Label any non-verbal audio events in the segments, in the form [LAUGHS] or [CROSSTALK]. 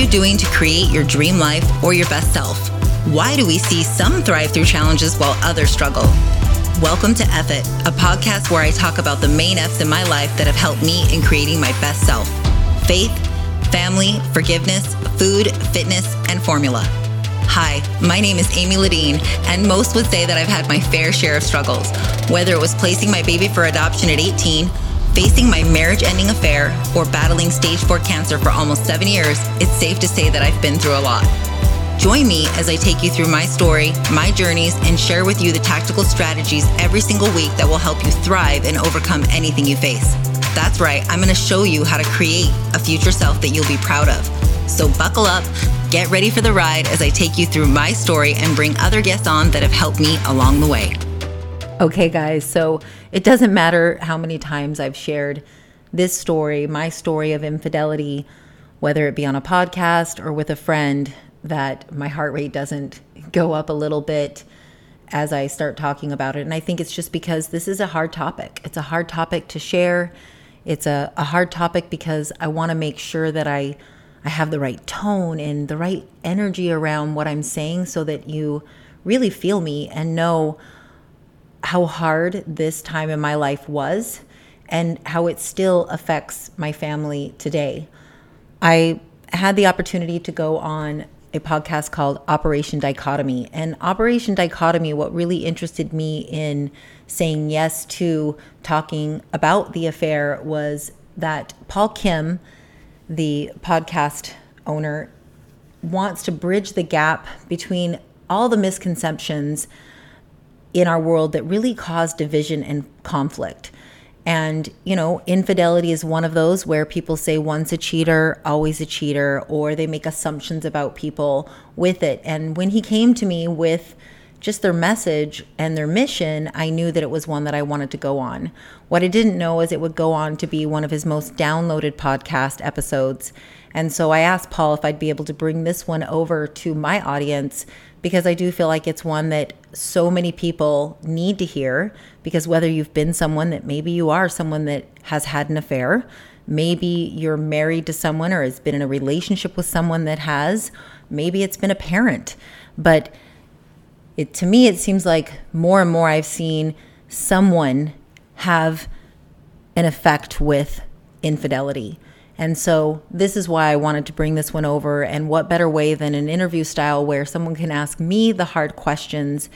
you doing to create your dream life or your best self? Why do we see some thrive through challenges while others struggle? Welcome to F It, a podcast where I talk about the main F's in my life that have helped me in creating my best self faith, family, forgiveness, food, fitness, and formula. Hi, my name is Amy Ladine, and most would say that I've had my fair share of struggles, whether it was placing my baby for adoption at 18 Facing my marriage ending affair or battling stage 4 cancer for almost seven years, it's safe to say that I've been through a lot. Join me as I take you through my story, my journeys, and share with you the tactical strategies every single week that will help you thrive and overcome anything you face. That's right, I'm going to show you how to create a future self that you'll be proud of. So buckle up, get ready for the ride as I take you through my story and bring other guests on that have helped me along the way. Okay, guys, so it doesn't matter how many times I've shared this story, my story of infidelity, whether it be on a podcast or with a friend, that my heart rate doesn't go up a little bit as I start talking about it. And I think it's just because this is a hard topic. It's a hard topic to share. It's a, a hard topic because I want to make sure that I I have the right tone and the right energy around what I'm saying so that you really feel me and know how hard this time in my life was and how it still affects my family today. I had the opportunity to go on a podcast called Operation Dichotomy. And Operation Dichotomy, what really interested me in saying yes to talking about the affair was that Paul Kim, the podcast owner, wants to bridge the gap between all the misconceptions in our world that really cause division and conflict. And, you know, infidelity is one of those where people say once a cheater, always a cheater, or they make assumptions about people with it. And when he came to me with just their message and their mission, I knew that it was one that I wanted to go on. What I didn't know is it would go on to be one of his most downloaded podcast episodes. And so I asked Paul if I'd be able to bring this one over to my audience because I do feel like it's one that so many people need to hear. Because whether you've been someone that maybe you are someone that has had an affair, maybe you're married to someone or has been in a relationship with someone that has, maybe it's been a parent. But it, to me, it seems like more and more I've seen someone have an effect with infidelity. And so this is why I wanted to bring this one over. And what better way than an interview style where someone can ask me the hard questions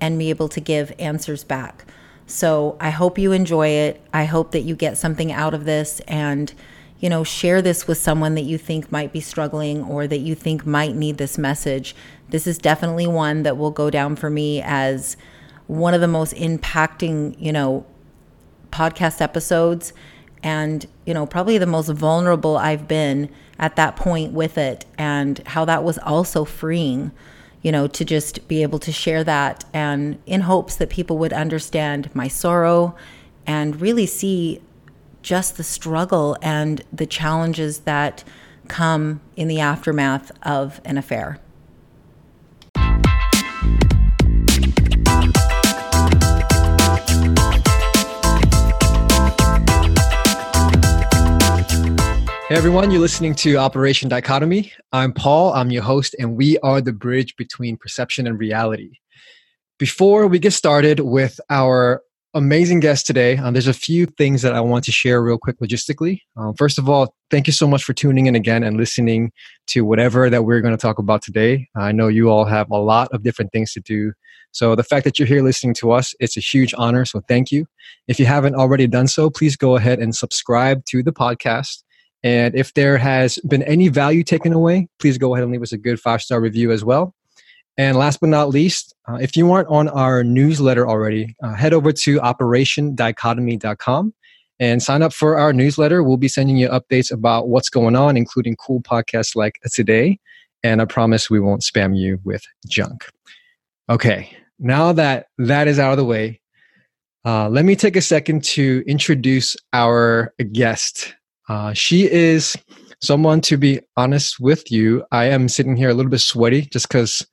and be able to give answers back. So I hope you enjoy it. I hope that you get something out of this and you know, share this with someone that you think might be struggling or that you think might need this message. This is definitely one that will go down for me as one of the most impacting, you know, podcast episodes and you know probably the most vulnerable i've been at that point with it and how that was also freeing you know to just be able to share that and in hopes that people would understand my sorrow and really see just the struggle and the challenges that come in the aftermath of an affair Hey everyone, you're listening to Operation Dichotomy. I'm Paul, I'm your host, and we are the bridge between perception and reality. Before we get started with our amazing guest today, um, there's a few things that I want to share real quick logistically. Um, first of all, thank you so much for tuning in again and listening to whatever that we're going to talk about today. I know you all have a lot of different things to do. So the fact that you're here listening to us, it's a huge honor. So thank you. If you haven't already done so, please go ahead and subscribe to the podcast. And if there has been any value taken away, please go ahead and leave us a good five star review as well. And last but not least, uh, if you aren't on our newsletter already, uh, head over to operationdichotomy.com and sign up for our newsletter. We'll be sending you updates about what's going on, including cool podcasts like today. And I promise we won't spam you with junk. Okay, now that that is out of the way, uh, let me take a second to introduce our guest uh, she is someone to be honest with you. I am sitting here a little bit sweaty just because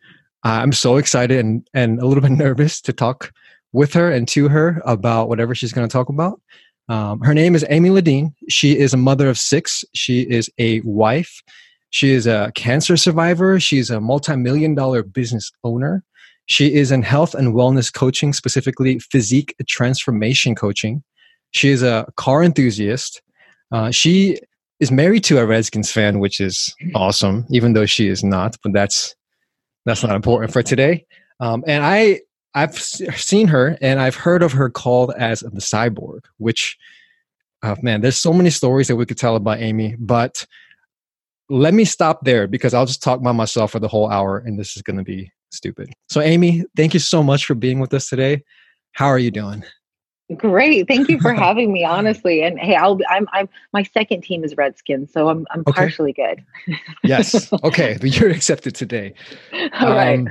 I'm so excited and, and a little bit [LAUGHS] nervous to talk with her and to her about whatever she's going to talk about. Um, her name is Amy Ladine. She is a mother of six. She is a wife. She is a cancer survivor. She's a multi million dollar business owner. She is in health and wellness coaching, specifically physique transformation coaching. She is a car enthusiast. Uh, she is married to a Redskins fan, which is awesome, even though she is not. But that's that's not important for today. Um, and I I've seen her and I've heard of her called as the cyborg, which uh, man, there's so many stories that we could tell about Amy, but let me stop there because I'll just talk by myself for the whole hour and this is going to be stupid. So, Amy, thank you so much for being with us today. How are you doing? Great. Thank you for [LAUGHS] having me, honestly. And hey, I'll I'm I'm my second team is Redskins, so I'm I'm okay. partially good. yes. Okay. [LAUGHS] You're accepted today. [LAUGHS] All um, right.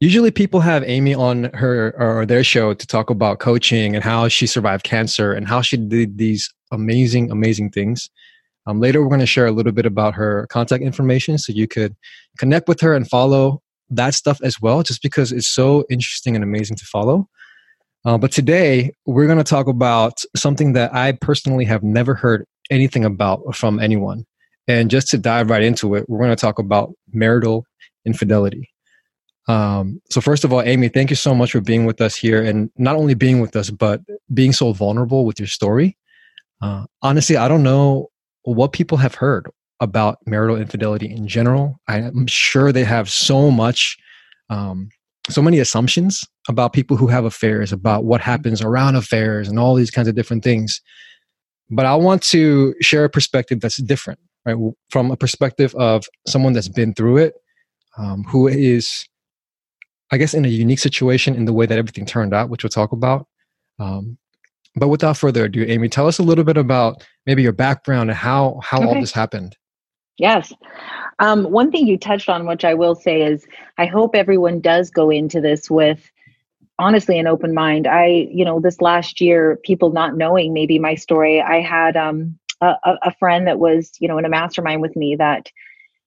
Usually people have Amy on her or their show to talk about coaching and how she survived cancer and how she did these amazing, amazing things. Um, later, we're going to share a little bit about her contact information so you could connect with her and follow that stuff as well, just because it's so interesting and amazing to follow. Uh, but today, we're going to talk about something that I personally have never heard anything about from anyone. And just to dive right into it, we're going to talk about marital infidelity. Um, so, first of all, Amy, thank you so much for being with us here and not only being with us, but being so vulnerable with your story. Uh, honestly, I don't know what people have heard about marital infidelity in general. I'm sure they have so much, um, so many assumptions about people who have affairs, about what happens around affairs, and all these kinds of different things. But I want to share a perspective that's different, right? From a perspective of someone that's been through it, um, who is, I guess, in a unique situation in the way that everything turned out, which we'll talk about. Um, but without further ado, Amy, tell us a little bit about maybe your background and how how okay. all this happened. Yes. Um, one thing you touched on, which I will say, is I hope everyone does go into this with honestly an open mind. I, you know, this last year, people not knowing maybe my story, I had um, a, a friend that was, you know, in a mastermind with me that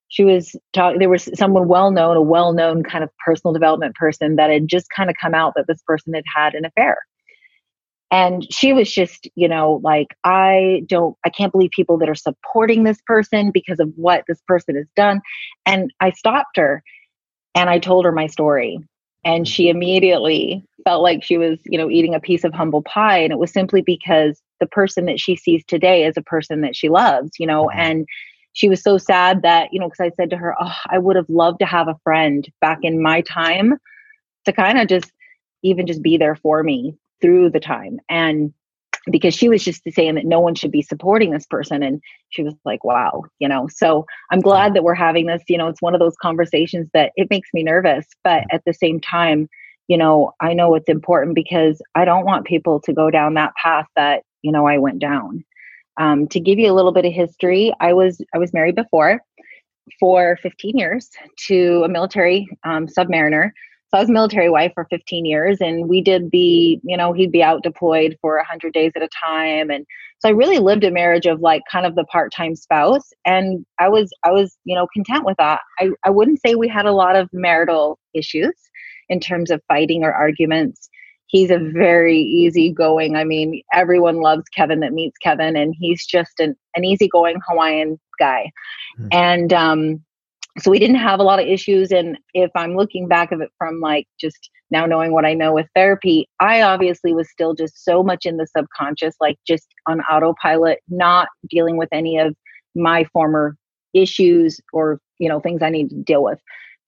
she was talking there was someone well known a well known kind of personal development person that had just kind of come out that this person had had an affair and she was just you know like i don't i can't believe people that are supporting this person because of what this person has done. And i stopped her and i told her my story. And she immediately felt like she was you know eating a piece of humble pie and it was simply because the person that she sees today is a person that she loves you know? Mm-hmm. and she was so sad that you know because i said to her oh i would have loved to have a friend back in my time to kind of just even just be there for me through the time. And because she was just saying that no one should be supporting this person and she was like wow you know? So i'm glad that we're having this you know it's one of those conversations that it makes me nervous but at the same time you know i know it's important because i don't want people to go down that path that you know i went down. Um, to give you a little bit of history i was i was married before for 15 years to a military um, submariner so I was a military wife for 15 years and we did the, you know, he'd be out deployed for 100 days at a time and so I really lived a marriage of like kind of the part-time spouse and I was I was, you know, content with that. I I wouldn't say we had a lot of marital issues in terms of fighting or arguments. He's a very easygoing. I mean, everyone loves Kevin that meets Kevin and he's just an an easygoing Hawaiian guy. Mm. And um so we didn't have a lot of issues and if i'm looking back of it from like just now knowing what i know with therapy i obviously was still just so much in the subconscious like just on autopilot not dealing with any of my former issues or you know things i need to deal with.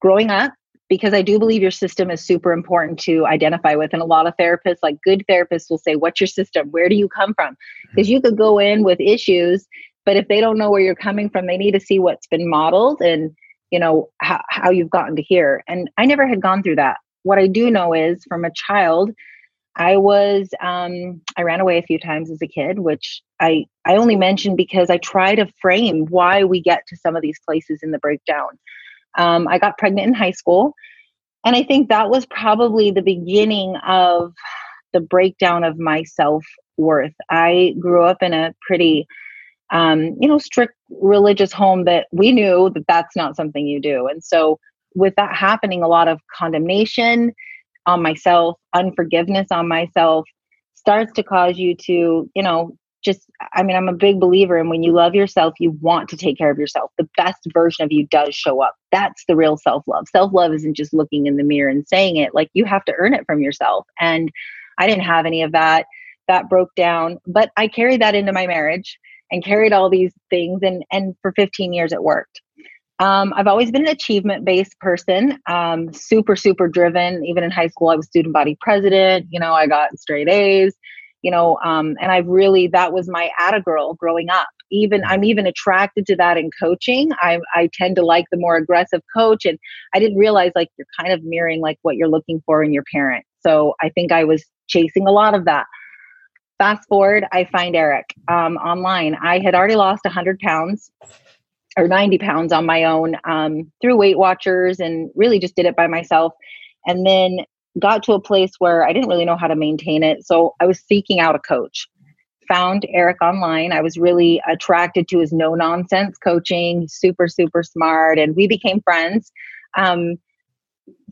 Growing up because i do believe your system is super important to identify with and a lot of therapists like good therapists will say what's your system? Where do you come from? Because mm-hmm. you could go in with issues but if they don't know where you're coming from they need to see what's been modeled and you know how, how you've gotten to here. And i never had gone through that. What i do know is from a child i was um, i ran away a few times as a kid which i i only mention because i try to frame why we get to some of these places in the breakdown. Um, i got pregnant in high school and i think that was probably the beginning of the breakdown of my self-worth. I grew up in a pretty um, you know, strict religious home that we knew that that's not something you do. And so, with that happening, a lot of condemnation on myself, unforgiveness on myself starts to cause you to, you know, just i mean i'm a big believer and when you love yourself you want to take care of yourself. The best version of you does show up. That's the real self-love. Self-love isn't just looking in the mirror and saying it. Like you have to earn it from yourself. And i didn't have any of that. That broke down. But i carried that into my marriage and carried all these things and and for 15 years it worked um, I've always been an achievement based person, um, super, super driven. Even in high school, I was student body president. You know, I got straight A's, you know, um, and I've really, that was my Atta girl growing up. Even, I'm even attracted to that in coaching. I, I tend to like the more aggressive coach. And I didn't realize like you're kind of mirroring like what you're looking for in your parent. So I think I was chasing a lot of that. Fast forward, I find Eric um, online. I had already lost 100 pounds or 90 pounds on my own um, through Weight Watchers and really just did it by myself. And then got to a place where I didn't really know how to maintain it. So I was seeking out a coach. Found Eric online. I was really attracted to his no nonsense coaching, super, super smart. And we became friends um,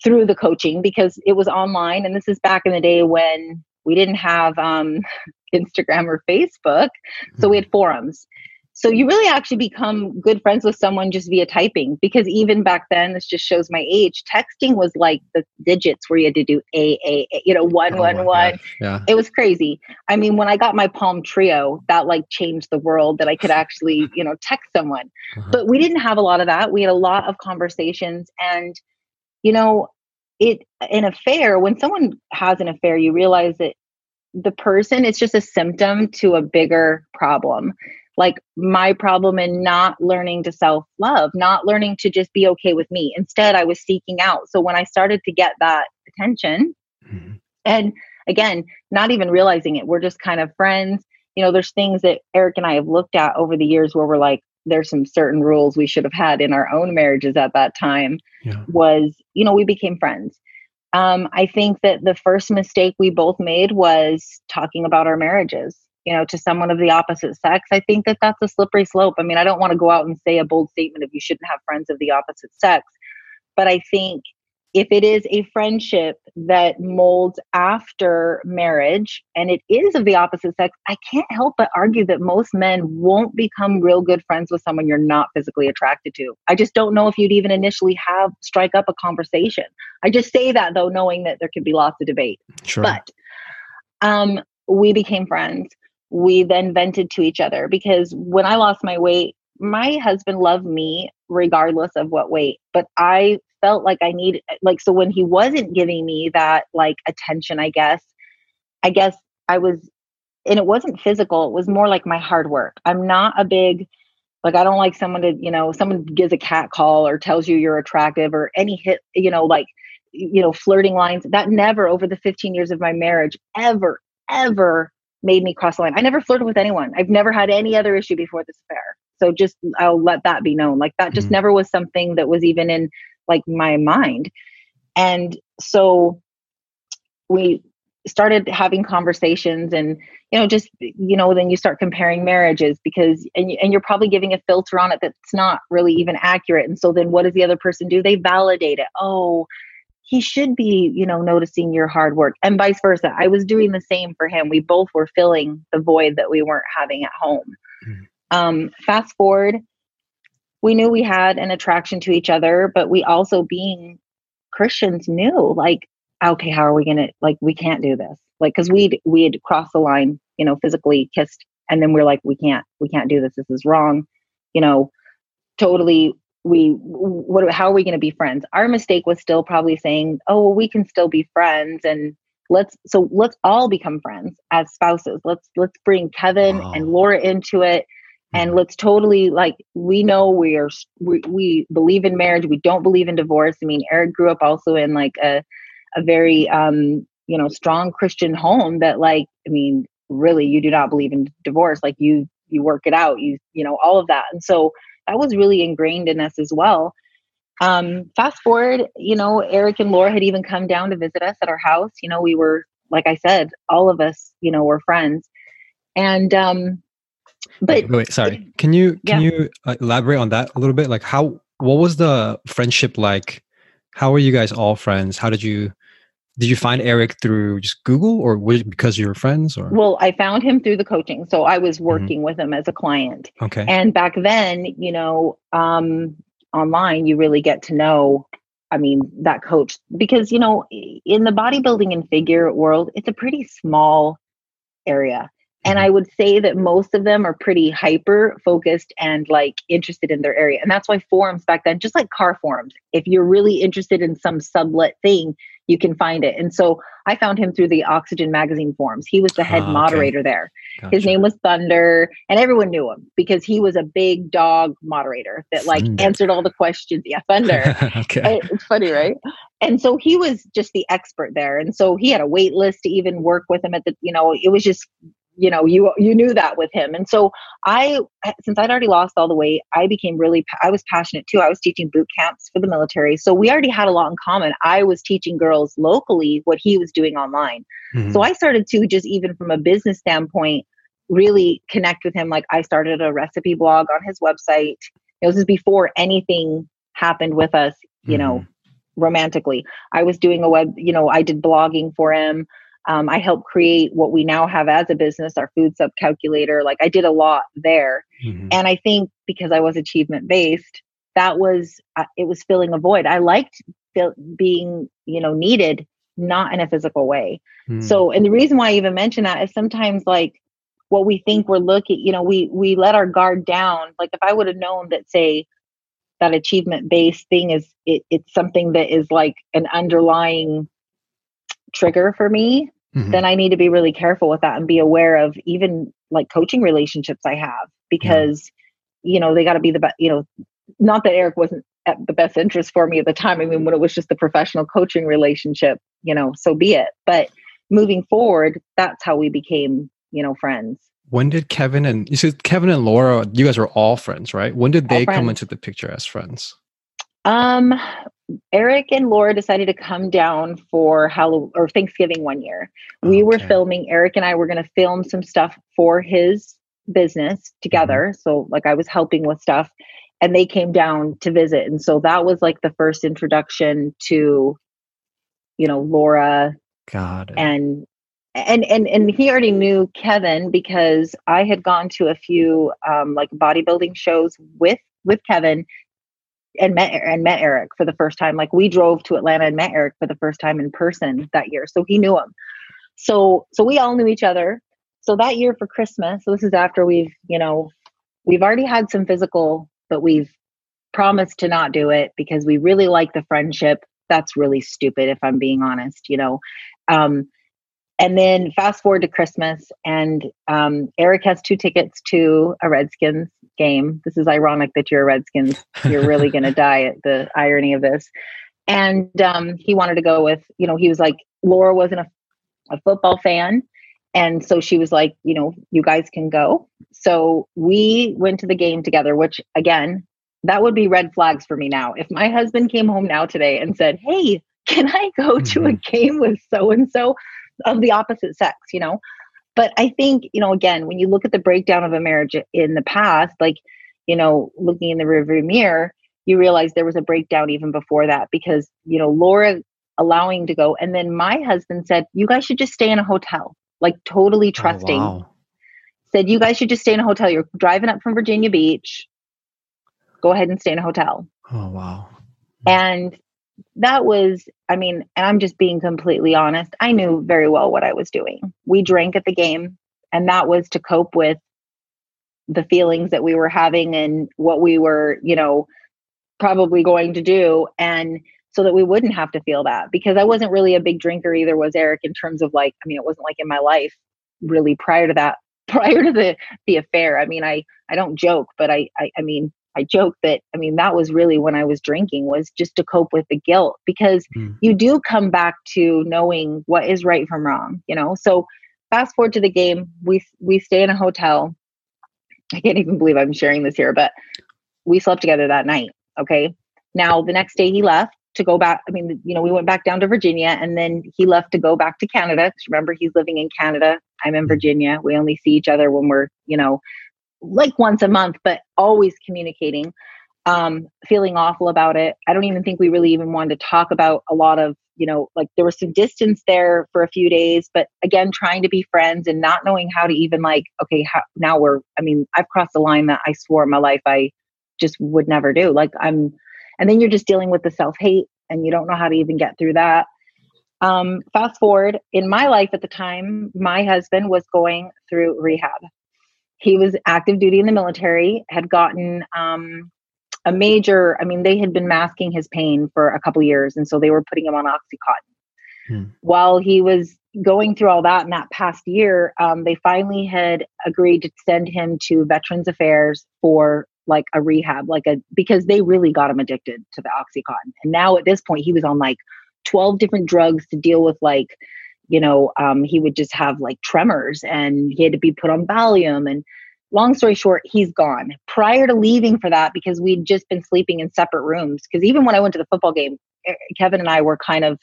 through the coaching because it was online. And this is back in the day when we didn't have um, Instagram or Facebook. So we had forums. So you really actually become good friends with someone just via typing because even back then, this just shows my age. Texting was like the digits where you had to do a a, a you know one oh one one. Yeah. It was crazy. I mean, when I got my Palm Treo, that like changed the world that I could [LAUGHS] actually you know text someone. Uh-huh. But we didn't have a lot of that. We had a lot of conversations, and you know, it an affair. When someone has an affair, you realize that the person is just a symptom to a bigger problem like my problem in not learning to self love, not learning to just be okay with me. Instead, I was seeking out. So when I started to get that attention, mm-hmm. and again, not even realizing it, we're just kind of friends. You know, there's things that Eric and I have looked at over the years where we're like, there's some certain rules we should have had in our own marriages at that time. Yeah. Was, you know, we became friends. Um, I think that the first mistake we both made was talking about our marriages you know to someone of the opposite sex. I think that that's a slippery slope. I mean i don't want to go out and say a bold statement of you shouldn't have friends of the opposite sex but i think if it is a friendship that molds after marriage and it is of the opposite sex, I can't help but argue that most men won't become real good friends with someone you're not physically attracted to. I just don't know if you'd even initially have strike up a conversation. I just say that though, knowing that there could be lots of debate. Sure. But um, we became friends we then vented to each other because when I lost my weight, my husband loved me regardless of what weight, but I felt like I needed like so when he wasn't giving me that like attention, I guess, I guess I was and it wasn't physical, it was more like my hard work. I'm not a big like I don't like someone to, you know, someone gives a cat call or tells you you're attractive or any hit, you know, like you know, flirting lines. That never over the 15 years of my marriage ever ever made me cross the line. I never flirted with anyone. I've never had any other issue before this affair. So just I'll let that be known. Like that just mm-hmm. never was something that was even in like my mind. And so we started having conversations and you know just you know then you start comparing marriages because and, and you're probably giving a filter on it that's not really even accurate and so then what does the other person do they validate it oh he should be, you know, noticing your hard work and vice versa. I was doing the same for him. We both were filling the void that we weren't having at home. Mm-hmm. Um, fast forward, we knew we had an attraction to each other, but we also, being Christians, knew like, okay, how are we gonna like? We can't do this, like, because we'd we had crossed the line, you know, physically kissed, and then we're like, we can't, we can't do this. This is wrong, you know. Totally we what how are we going to be friends our mistake was still probably saying oh well, we can still be friends and let's so let's all become friends as spouses let's let's bring kevin wow. and laura into it and let's totally like we know we are we, we believe in marriage we don't believe in divorce i mean eric grew up also in like a a very um you know strong christian home that like i mean really you do not believe in divorce like you you work it out you you know all of that and so that was really ingrained in us as well. Um, fast forward, you know, Eric and Laura had even come down to visit us at our house. You know, we were, like I said, all of us, you know, were friends. And, um, but wait, wait sorry. Can you, can yeah. you uh, elaborate on that a little bit? Like how, what was the friendship like? How were you guys all friends? How did you did you find Eric through just Google or was it because you were friends or? Well, I found him through the coaching. So I was mm-hmm. working mm-hmm. with him as a client. Okay. And back then, you know, um, online, you really get to know, I mean, that coach because, you know, in the bodybuilding and figure world, it's a pretty small area. And I mm-hmm. would say that most of them are pretty hyper focused and like interested in their area. And that's why forums back then, just like car forums, if you're really interested in some sublet thing, you can find it. And so I found him through the Oxygen magazine forums. He was the head oh, moderator there. Gotcha. His name was Thunder, and everyone knew him because he was a big dog moderator that like Thunder. answered all the questions. Yeah, Thunder. [LAUGHS] okay. It's funny, right? And so he was just the expert there. And so he had a wait list to even work with him at the, you know, it was just you know you you knew that with him. And so i since i'd already lost all the weight i became really i was passionate too. I was teaching boot camps for the military. So we already had a lot in common. I was teaching girls locally what he was doing online. Mm-hmm. so i started to just even from a business standpoint really connect with him. Like i started a recipe blog on his website. It was before anything happened with us you mm-hmm. know romantically. I was doing a web you know i did blogging for him um, I helped create what we now have as a business, our food sub calculator. Like I did a lot there. Mm-hmm. And I think because I was achievement based, that was, uh, it was filling a void. I liked feel, being, you know, needed, not in a physical way. Mm-hmm. So, and the reason why I even mention that is sometimes like what we think we're looking, you know, we, we let our guard down. Like if I would have known that, say, that achievement based thing is it, it's something that is like an underlying trigger for me mm-hmm. then I need to be really careful with that and be aware of even like coaching relationships I have because, yeah. you know, they got to be the best, you know, not that Eric wasn't at the best interest for me at the time. I mean, when it was just the professional coaching relationship, you know, so be it. But moving forward, that's how we became, you know, friends. When did Kevin and you said Kevin and Laura, you guys were all friends, right? When did they come into the picture as friends? Um, Eric and Laura decided to come down for Halloween or Thanksgiving one year. We okay. were filming, Eric and I were going to film some stuff for his business together. Mm-hmm. So, like, I was helping with stuff and they came down to visit. And so that was like the first introduction to, you know, Laura. God. And and and and he already knew Kevin because I had gone to a few um, like bodybuilding shows with with Kevin and met and met Eric for the first time. Like we drove to Atlanta and met Eric for the first time in person that year. So he knew him. So so we all knew each other. So that year for Christmas, so this is after we've, you know, we've already had some physical, but we've promised to not do it because we really like the friendship. That's really stupid if I'm being honest, you know. Um, and then fast forward to Christmas, and um, Eric has two tickets to a Redskins game. This is ironic that you're a Redskins. You're really going [LAUGHS] to die at the irony of this. And um, he wanted to go with, you know, he was like, Laura wasn't a, a football fan. And so she was like, you know, you guys can go. So we went to the game together, which again, that would be red flags for me now. If my husband came home now today and said, Hey, can I go to a mm-hmm. game with so and so of the opposite sex, you know? But I think, you know, again, when you look at the breakdown of a marriage in the past, like, you know, looking in the rearview mirror, you realize there was a breakdown even before that because, you know, Laura allowing to go. And then my husband said, you guys should just stay in a hotel, like totally oh, trusting. Oh, wow. Said, you guys should just stay in a hotel. You're driving up from Virginia Beach. Go ahead and stay in a hotel. Oh, wow. And that was, I mean, and I'm just being completely honest, I knew very well what I was doing. We drank at the game, and that was to cope with the feelings that we were having and what we were, you know, probably going to do. And so that we wouldn't have to feel that because I wasn't really a big drinker either was Eric in terms of like I mean it wasn't like in my life really prior to that [LAUGHS] prior to the the affair I mean I I don't joke but I I, I mean I joke that I mean that was really when I was drinking was just to cope with the guilt because mm. you do come back to knowing what is right from wrong, you know. So fast forward to the game, we we stay in a hotel. I can't even believe I'm sharing this here, but we slept together that night. Okay. Now the next day he left to go back. I mean, you know, we went back down to Virginia and then he left to go back to Canada. Remember, he's living in Canada. I'm in hmm. Virginia. We only see each other when we're, you know, like once a month, but always communicating. um, feeling awful about it. I don't even think we really even wanted to talk about a lot of, you know, like there was some distance there for a few days, but again, trying to be friends and not knowing how to even like, okay, how, now we're, I mean, I've crossed the line that I swore in my life I just would never do. Like I'm, and then you're just dealing with the self hate and you don't know how to even get through that. Um, fast forward in my life at the time, my husband was going through rehab. He was active duty in the military, had gotten um, a major, I mean, they had been masking his pain for a couple years. And so they were putting him on Oxycontin. Hmm. While he was going through all that in that past year, um, they finally had agreed to send him to Veterans Affairs for like a rehab, like a because they really got him addicted to the Oxycontin. And now at this point, he was on like 12 different drugs to deal with like, you know, um, he would just have like tremors and he had to be put on Valium and long story short, he's gone. Prior to leaving for that, because we'd just been sleeping in separate rooms, because even when I went to the football game, eh, Kevin and I were kind of,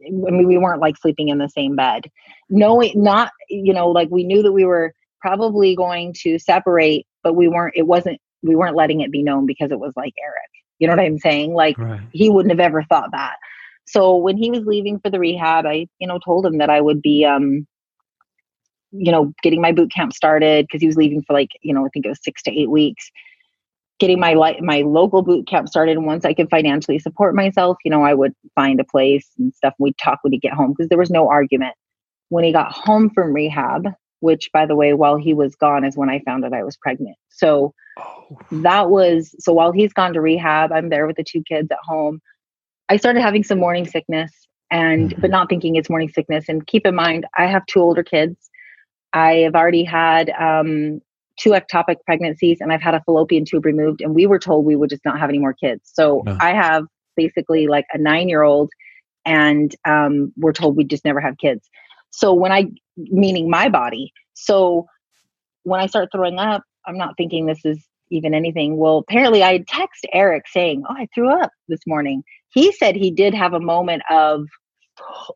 I mean, we weren't like sleeping in the same bed. Knowing, not, you know, like we knew that we were probably going to separate, but we weren't, it wasn't, we weren't letting it be known because it was like Eric. You know what I'm saying? Like right. he wouldn't have ever thought that. So when he was leaving for the rehab, I, you know, told him that I would be, um, you know, getting my boot camp started because he was leaving for like, you know, I think it was six to eight weeks. Getting my li- my local boot camp started, and once I could financially support myself, you know, I would find a place and stuff. We'd talk when he get home because there was no argument. When he got home from rehab, which by the way, while he was gone, is when I found out I was pregnant. So oh. that was so while he's gone to rehab, I'm there with the two kids at home. I started having some morning sickness and mm-hmm. but not thinking it's morning sickness. And keep in mind, I have two older kids I have already had um, two ectopic pregnancies and I've had a fallopian tube removed, and we were told we would just not have any more kids. So no. I have basically like a nine year old, and um, we're told we just never have kids. So when I, meaning my body, so when I start throwing up, I'm not thinking this is even anything. Well, apparently I text Eric saying, "Oh, I threw up this morning." He said he did have a moment of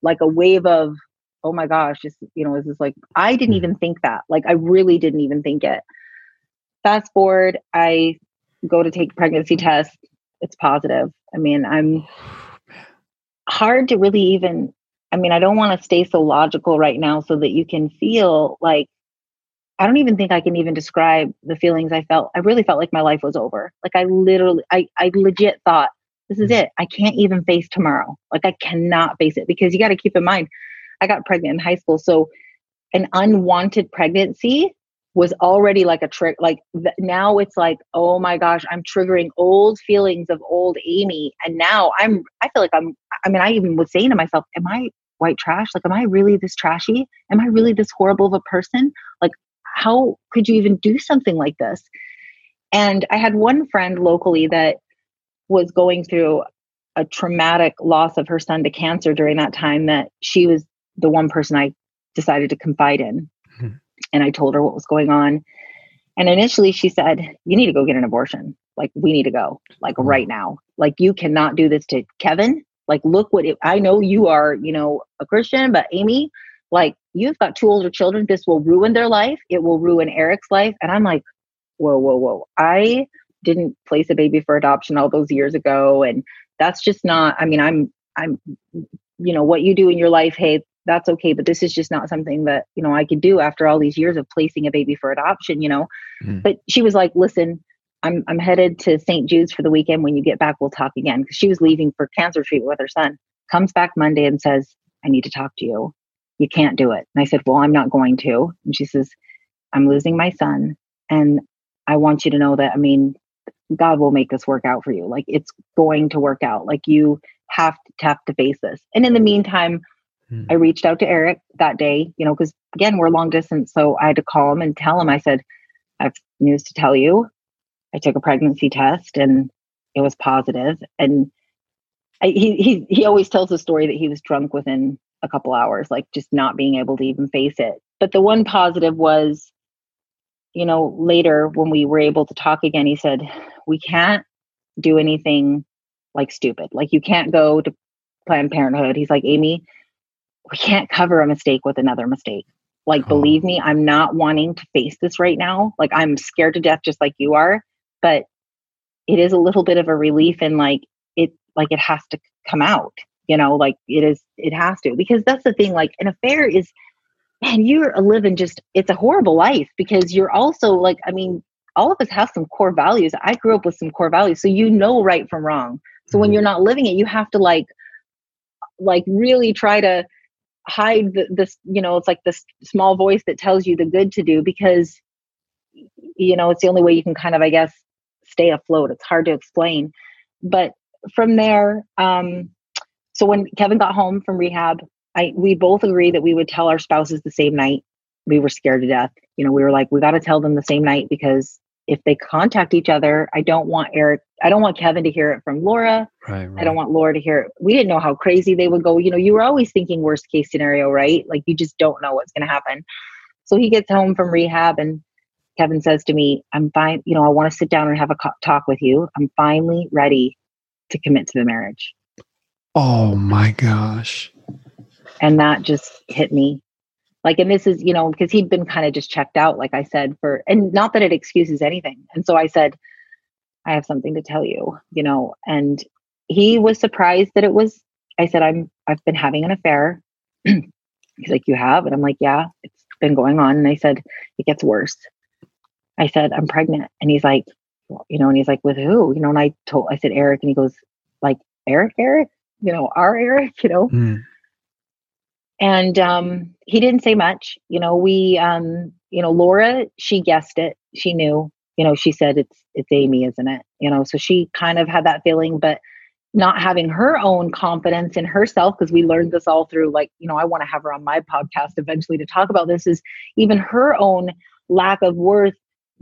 like a wave of oh my gosh, just, you know, is this like, I didn't hmm. even think that. Like, I really didn't even think it. Fast forward, I go to take pregnancy test. It's positive. I mean, I'm hard to really even, I mean, I don't want to stay so logical right now so that you can feel like, I don't even think I can even describe the feelings I felt. I really felt like my life was over. Like I literally, I, I legit thought, this is it. I can't even face tomorrow. Like I cannot face it because you got to keep in mind, I got pregnant in high school. So an unwanted pregnancy was already like a trick. Like th- now it's like, oh my gosh, I'm triggering old feelings of old Amy. And now I'm, I feel like I'm, I mean, I even was saying to myself, am I white trash? Like, am I really this trashy? Am I really this horrible of a person? Like, how could you even do something like this? And I had one friend locally that was going through a traumatic loss of her son to cancer during that time that she was the one person I decided to confide in. Mm-hmm. And I told her what was going on. And initially she said, You need to go get an abortion. Like, we need to go, like, mm-hmm. right now. Like, you cannot do this to Kevin. Like, look what it, I know you are, you know, a Christian, but Amy, like, you've got two older children. This will ruin their life. It will ruin Eric's life. And I'm like, Whoa, whoa, whoa. I didn't place a baby for adoption all those years ago. And that's just not, I mean, I'm, I'm, you know, what you do in your life, hey, that's okay. But this is just not something that you know i could do after all these years of placing a baby for adoption you know? Mm. but she was like listen i'm i'm headed to st jude's for the weekend. When you get back we'll talk again. Because she was leaving for cancer treatment with her son. Comes back monday and says i need to talk to you. You can't do it. And i said well i'm not going to. And she says i'm losing my son. And i want you to know that i mean god will make this work out for you like it's going to work out like you have to have to face this and in the meantime Hmm. I reached out to Eric that day, you know, because again, we're long distance. So I had to call him and tell him, I said, I have news to tell you. I took a pregnancy test and it was positive. And I, he, he, he always tells the story that he was drunk within a couple hours, like just not being able to even face it. But the one positive was, you know, later when we were able to talk again, he said, We can't do anything like stupid. Like you can't go to Planned Parenthood. He's like, Amy, we can't cover a mistake with another mistake. Like, believe me, I'm not wanting to face this right now. Like, I'm scared to death, just like you are. But it is a little bit of a relief and like it like it has to come out you know like it is it has to because that's the thing like an affair is man you're living just it's a horrible life because you're also like i mean all of us have some core values. I grew up with some core values so you know right from wrong. So when mm-hmm. you're not living it you have to like like really try to hide the, this you know it's like this small voice that tells you the good to do because you know it's the only way you can kind of i guess stay afloat. It's hard to explain. But from there um so when kevin got home from rehab i we both agreed that we would tell our spouses the same night we were scared to death you know we were like we got to tell them the same night because if they contact each other, I don't want Eric, I don't want Kevin to hear it from Laura. Right, right. I don't want Laura to hear it. We didn't know how crazy they would go. You know, you were always thinking worst case scenario, right? Like you just don't know what's going to happen. So he gets home from rehab and Kevin says to me, I'm fine. You know, I want to sit down and have a talk with you. I'm finally ready to commit to the marriage. Oh my gosh. And that just hit me. Like and this is you know because he'd been kind of just checked out like i said for and not that it excuses anything. And so i said i have something to tell you you know and he was surprised that it was i said i'm i've been having an affair. [CLEARS THROAT] He's like you have? And i'm like yeah it's been going on. And i said it gets worse. I said i'm pregnant. And he's like you know and he's like with who? You know and i told i said eric and he goes like eric eric? You know our eric? [LAUGHS] You know? Mm and um, he didn't say much you know we um, you know laura she guessed it. She knew you know she said it's it's amy isn't it? You know so she kind of had that feeling but not having her own confidence in herself because we learned this all through like you know i want to have her on my podcast eventually to talk about this is even her own lack of worth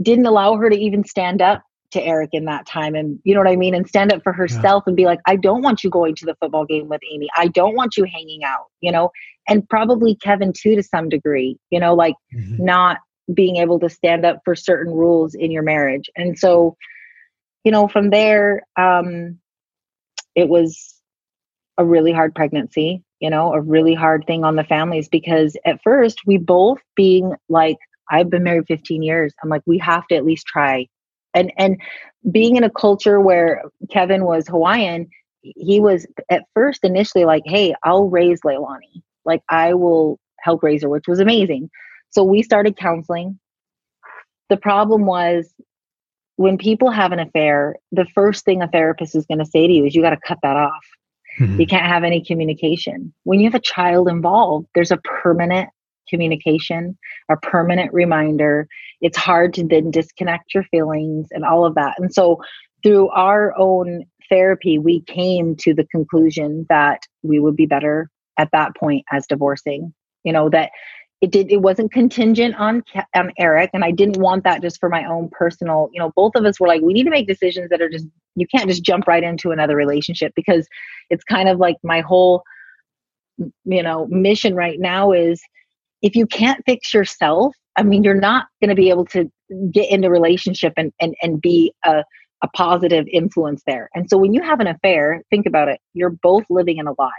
didn't allow her to even stand up to Eric in that time and you know what I mean and stand up for herself yeah. and be like I don't want you going to the football game with Amy. I don't want you hanging out, you know. And probably Kevin too to some degree, you know, like mm-hmm. not being able to stand up for certain rules in your marriage. And so you know, from there um it was a really hard pregnancy, you know, a really hard thing on the families because at first we both being like I've been married 15 years. I'm like, we have to at least try and and being in a culture where Kevin was Hawaiian, he was at first initially like, "Hey, I'll raise Leilani. Like I will help raise her," which was amazing. So we started counseling. The problem was when people have an affair, the first thing a therapist is going to say to you is you got to cut that off. Mm-hmm. You can't have any communication. When you have a child involved, there's a permanent communication, a permanent reminder. It's hard to then disconnect your feelings and all of that. And so, through our own therapy, we came to the conclusion that we would be better at that point as divorcing. You know, that it did it wasn't contingent on on Eric and I didn't want that just for my own personal you know both of us were like we need to make decisions that are just you can't just jump right into another relationship because it's kind of like my whole you know mission right now is if you can't fix yourself, I mean, you're not going to be able to get into relationship and, and, and be a, a positive influence there. And so when you have an affair, think about it, you're both living in a lie.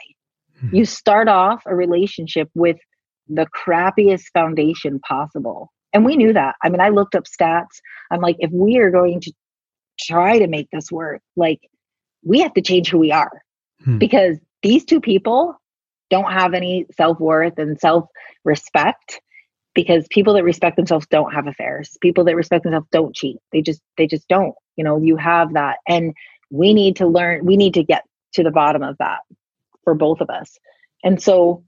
Hmm. You start off a relationship with the crappiest foundation possible. And we knew that. I mean, I looked up stats. I'm like, if we are going to try to make this work, like, we have to change who we are hmm. because these two people don't have any self worth and self respect because people that respect themselves don't have affairs. People that respect themselves don't cheat. They just they just don't. You know, you have that and we need to learn we need to get to the bottom of that for both of us. And so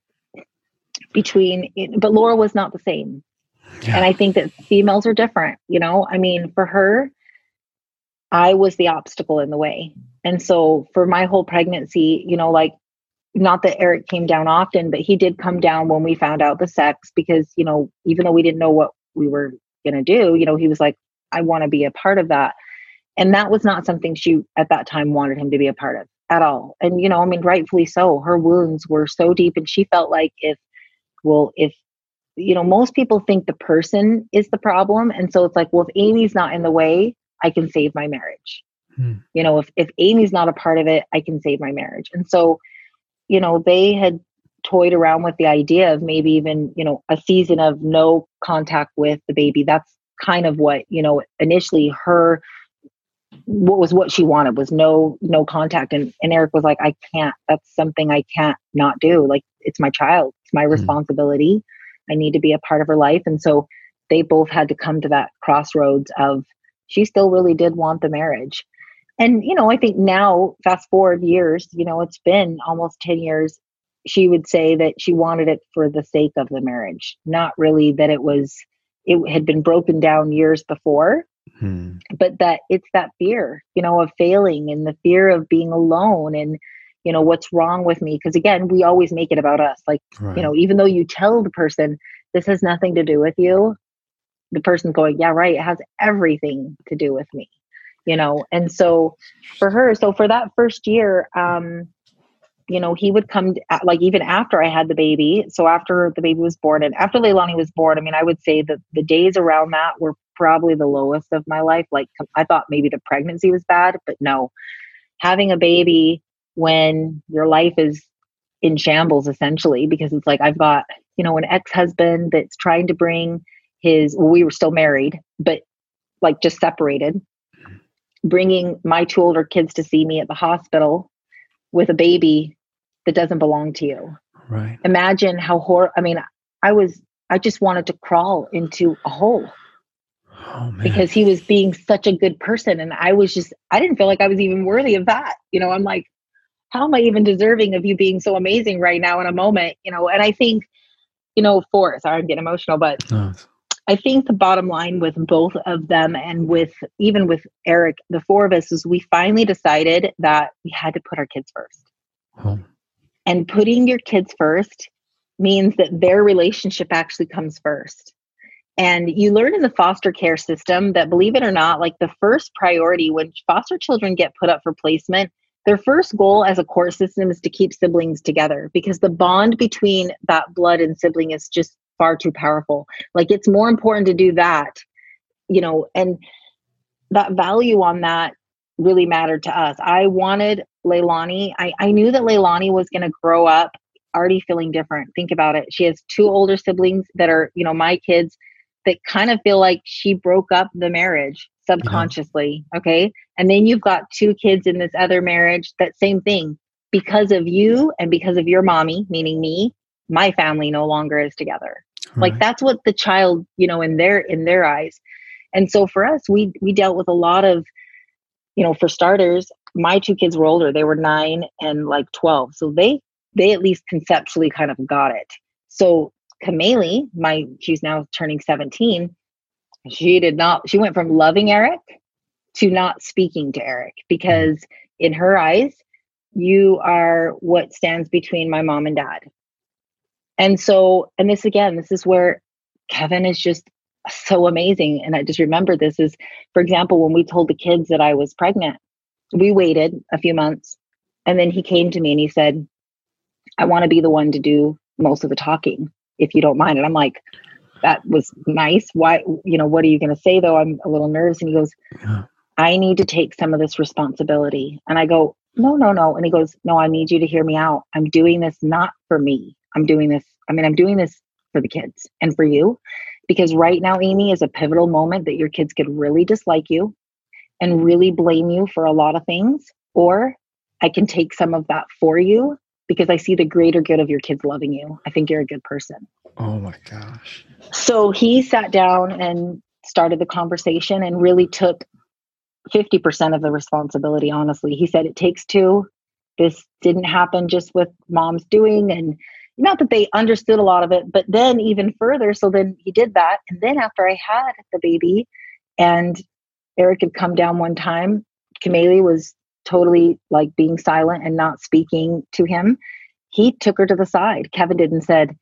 between but Laura was not the same. Yeah. And I think that females are different, you know? I mean, for her I was the obstacle in the way. And so for my whole pregnancy, you know, like not that Eric came down often, but he did come down when we found out the sex because, you know, even though we didn't know what we were going to do, you know, he was like, I want to be a part of that. And that was not something she at that time wanted him to be a part of at all. And, you know, I mean, rightfully so. Her wounds were so deep. And she felt like if, well, if, you know, most people think the person is the problem. And so it's like, well, if Amy's not in the way, I can save my marriage. Hmm. You know, if, if Amy's not a part of it, I can save my marriage. And so, you know, they had toyed around with the idea of maybe even, you know, a season of no contact with the baby. That's kind of what, you know, initially her what was what she wanted was no no contact. And, and eric was like i can't. That's something i can't not do. Like it's my child. It's my mm-hmm. responsibility. I need to be a part of her life. And so they both had to come to that crossroads of she still really did want the marriage and you know i think now fast forward years you know it's been almost 10 years she would say that she wanted it for the sake of the marriage not really that it was it had been broken down years before hmm. but that it's that fear you know of failing and the fear of being alone and you know what's wrong with me because again we always make it about us like right. you know even though you tell the person this has nothing to do with you the person's going yeah right it has everything to do with me you know? And so for her so for that first year um you know he would come like even after i had the baby so after the baby was born and after leilani was born i mean i would say that the days around that were probably the lowest of my life like i thought maybe the pregnancy was bad but no. Having a baby when your life is in shambles essentially because it's like i've got you know an ex-husband that's trying to bring his well, we were still married but like just separated bringing my two older kids to see me at the hospital with a baby that doesn't belong to you. Right. Imagine how hor I mean, I was I just wanted to crawl into a hole. Oh, because he was being such a good person and I was just I didn't feel like I was even worthy of that. You know, I'm like how am I even deserving of you being so amazing right now in a moment, you know? And I think you know, for sorry, I'm getting emotional, but. I think the bottom line with both of them and with even with Eric, the four of us, is we finally decided that we had to put our kids first. And putting your kids first means that their relationship actually comes first. And you learn in the foster care system that, believe it or not, like the first priority when foster children get put up for placement, their first goal as a court system is to keep siblings together because the bond between that blood and sibling is just far too powerful. Like it's more important to do that, you know, and that value on that really mattered to us. I wanted Leilani, I, I knew that Leilani was going to grow up already feeling different. Think about it. She has two older siblings that are, you know, my kids that kind of feel like she broke up the marriage uh-huh. subconsciously. Yeah. Okay. And then you've got two kids in this other marriage, that same thing. Because of you and because of your mommy, meaning me, my family no longer is together. Right. Like that's what the child, you know, in their in their eyes. And so for us, we we dealt with a lot of, you know, for starters, my two kids were older. They were nine and like 12. So they they at least conceptually kind of got it. So Kameli, my she's now turning 17, she did not, she went from loving Eric to not speaking to Eric because in her eyes, you are what stands between my mom and dad. And so, and this again, this is where Kevin is just so amazing. And I just remember this is, for example, when we told the kids that I was pregnant, we waited a few months and then he came to me and he said, I want to be the one to do most of the talking, if you don't mind. And I'm like, that was nice. Why, you know, what are you going to say though? I'm a little nervous. And he goes, yeah. I need to take some of this responsibility. And I go, no, no, no. And he goes, no, I need you to hear me out. I'm doing this not for me. I'm doing this. I mean, I'm doing this for the kids and for you because right now, Amy, is a pivotal moment that your kids could really dislike you and really blame you for a lot of things. Or I can take some of that for you because I see the greater good of your kids loving you. I think you're a good person. Oh my gosh. So he sat down and started the conversation and really took 50% of the responsibility, honestly. He said, It takes two. This didn't happen just with mom's doing. And not that they understood a lot of it, but then even further. So then he did that. And then after I had the baby and Eric had come down one time, Kameli was totally like being silent and not speaking to him. He took her to the side. Kevin did and said,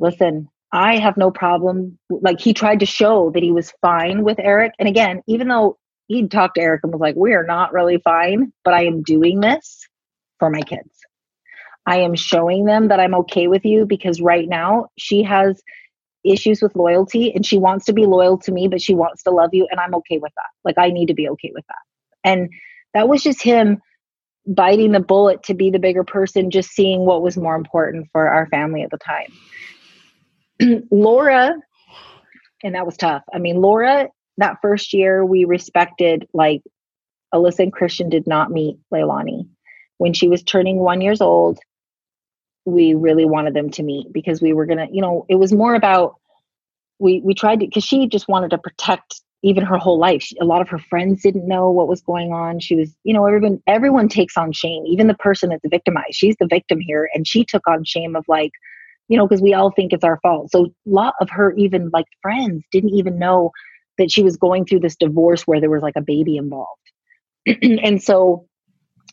Listen, I have no problem. Like he tried to show that he was fine with Eric. And again, even though he talked to Eric and was like, We are not really fine, but I am doing this for my kids. I am showing them that I'm okay with you because right now she has issues with loyalty and she wants to be loyal to me, but she wants to love you. And I'm okay with that. Like, I need to be okay with that. And that was just him biting the bullet to be the bigger person, just seeing what was more important for our family at the time. [CLEARS THROAT] Laura, and that was tough. I mean, Laura, that first year, we respected like Alyssa and Christian did not meet Leilani. When she was turning one years old, we really wanted them to meet because we were gonna, you know, it was more about we we tried to because she just wanted to protect even her whole life. She, a lot of her friends didn't know what was going on. She was, you know, everyone everyone takes on shame, even the person that's victimized. She's the victim here, and she took on shame of like, you know, because we all think it's our fault. So a lot of her even like friends didn't even know that she was going through this divorce where there was like a baby involved. [CLEARS THROAT] and so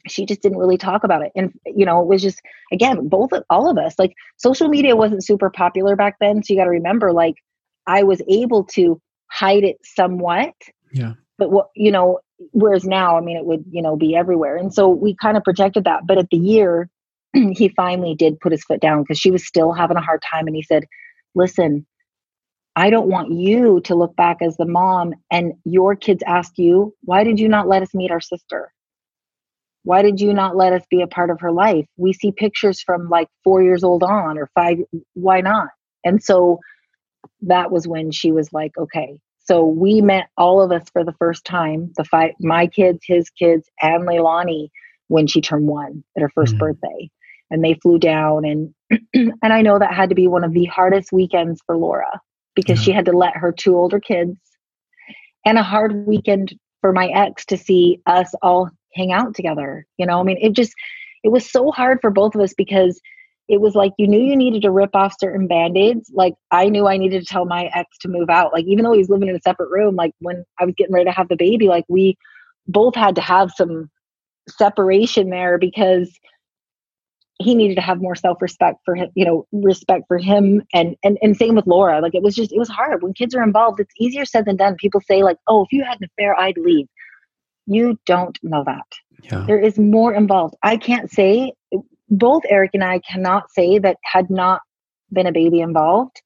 she just didn't really talk about it. And you know it was just again both all of us like social media wasn't super popular back then. So you got to remember like i was able to hide it somewhat. Yeah. But what you know whereas now i mean it would you know be everywhere. And so we kind of protected that. But at the year [CLEARS THROAT] he finally did put his foot down because she was still having a hard time. And he said listen I don't want you to look back as the mom and your kids ask you, why did you not let us meet our sister? Why did you not let us be a part of her life? We see pictures from like four years old on or five. Why not? And so that was when she was like, okay. So we met all of us for the first time, the five, my kids, his kids, and Leilani when she turned one at her 1st mm-hmm. birthday. And they flew down and [CLEARS THROAT] and I know that had to be one of the hardest weekends for Laura because yeah. she had to let her two older kids and a hard weekend for my ex to see us all hang out together. You know, I mean, it just, it was so hard for both of us because it was like you knew you needed to rip off certain band-aids. Like i knew i needed to tell my ex to move out. Like even though he was living in a separate room like when i was getting ready to have the baby like we both had to have some separation there because he needed to have more self-respect for him you know respect for him and and and same with laura. Like it was just it was hard. When kids are involved it's easier said than done. People say like oh if you had an affair i'd leave you don't know that yeah. there is more involved i can't say both eric and i cannot say that had not been a baby involved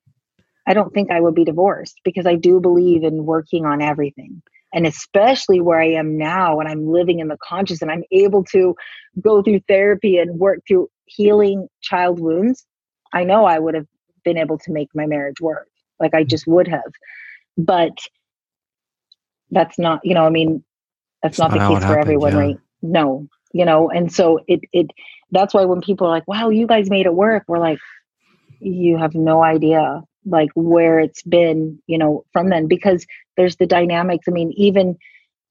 i don't think i would be divorced because i do believe in working on everything and especially where i am now when i'm living in the conscious and i'm able to go through therapy and work through healing child wounds, I know I would have been able to make my marriage work. Like I mm. just would have. But that's not, you know, I mean, that's not, not the case for happened, everyone, yeah. right? No, you know, and so it it that's why when people are like, wow, you guys made it work, we're like, you have no idea like where it's been, you know, from then because there's the dynamics. I mean, even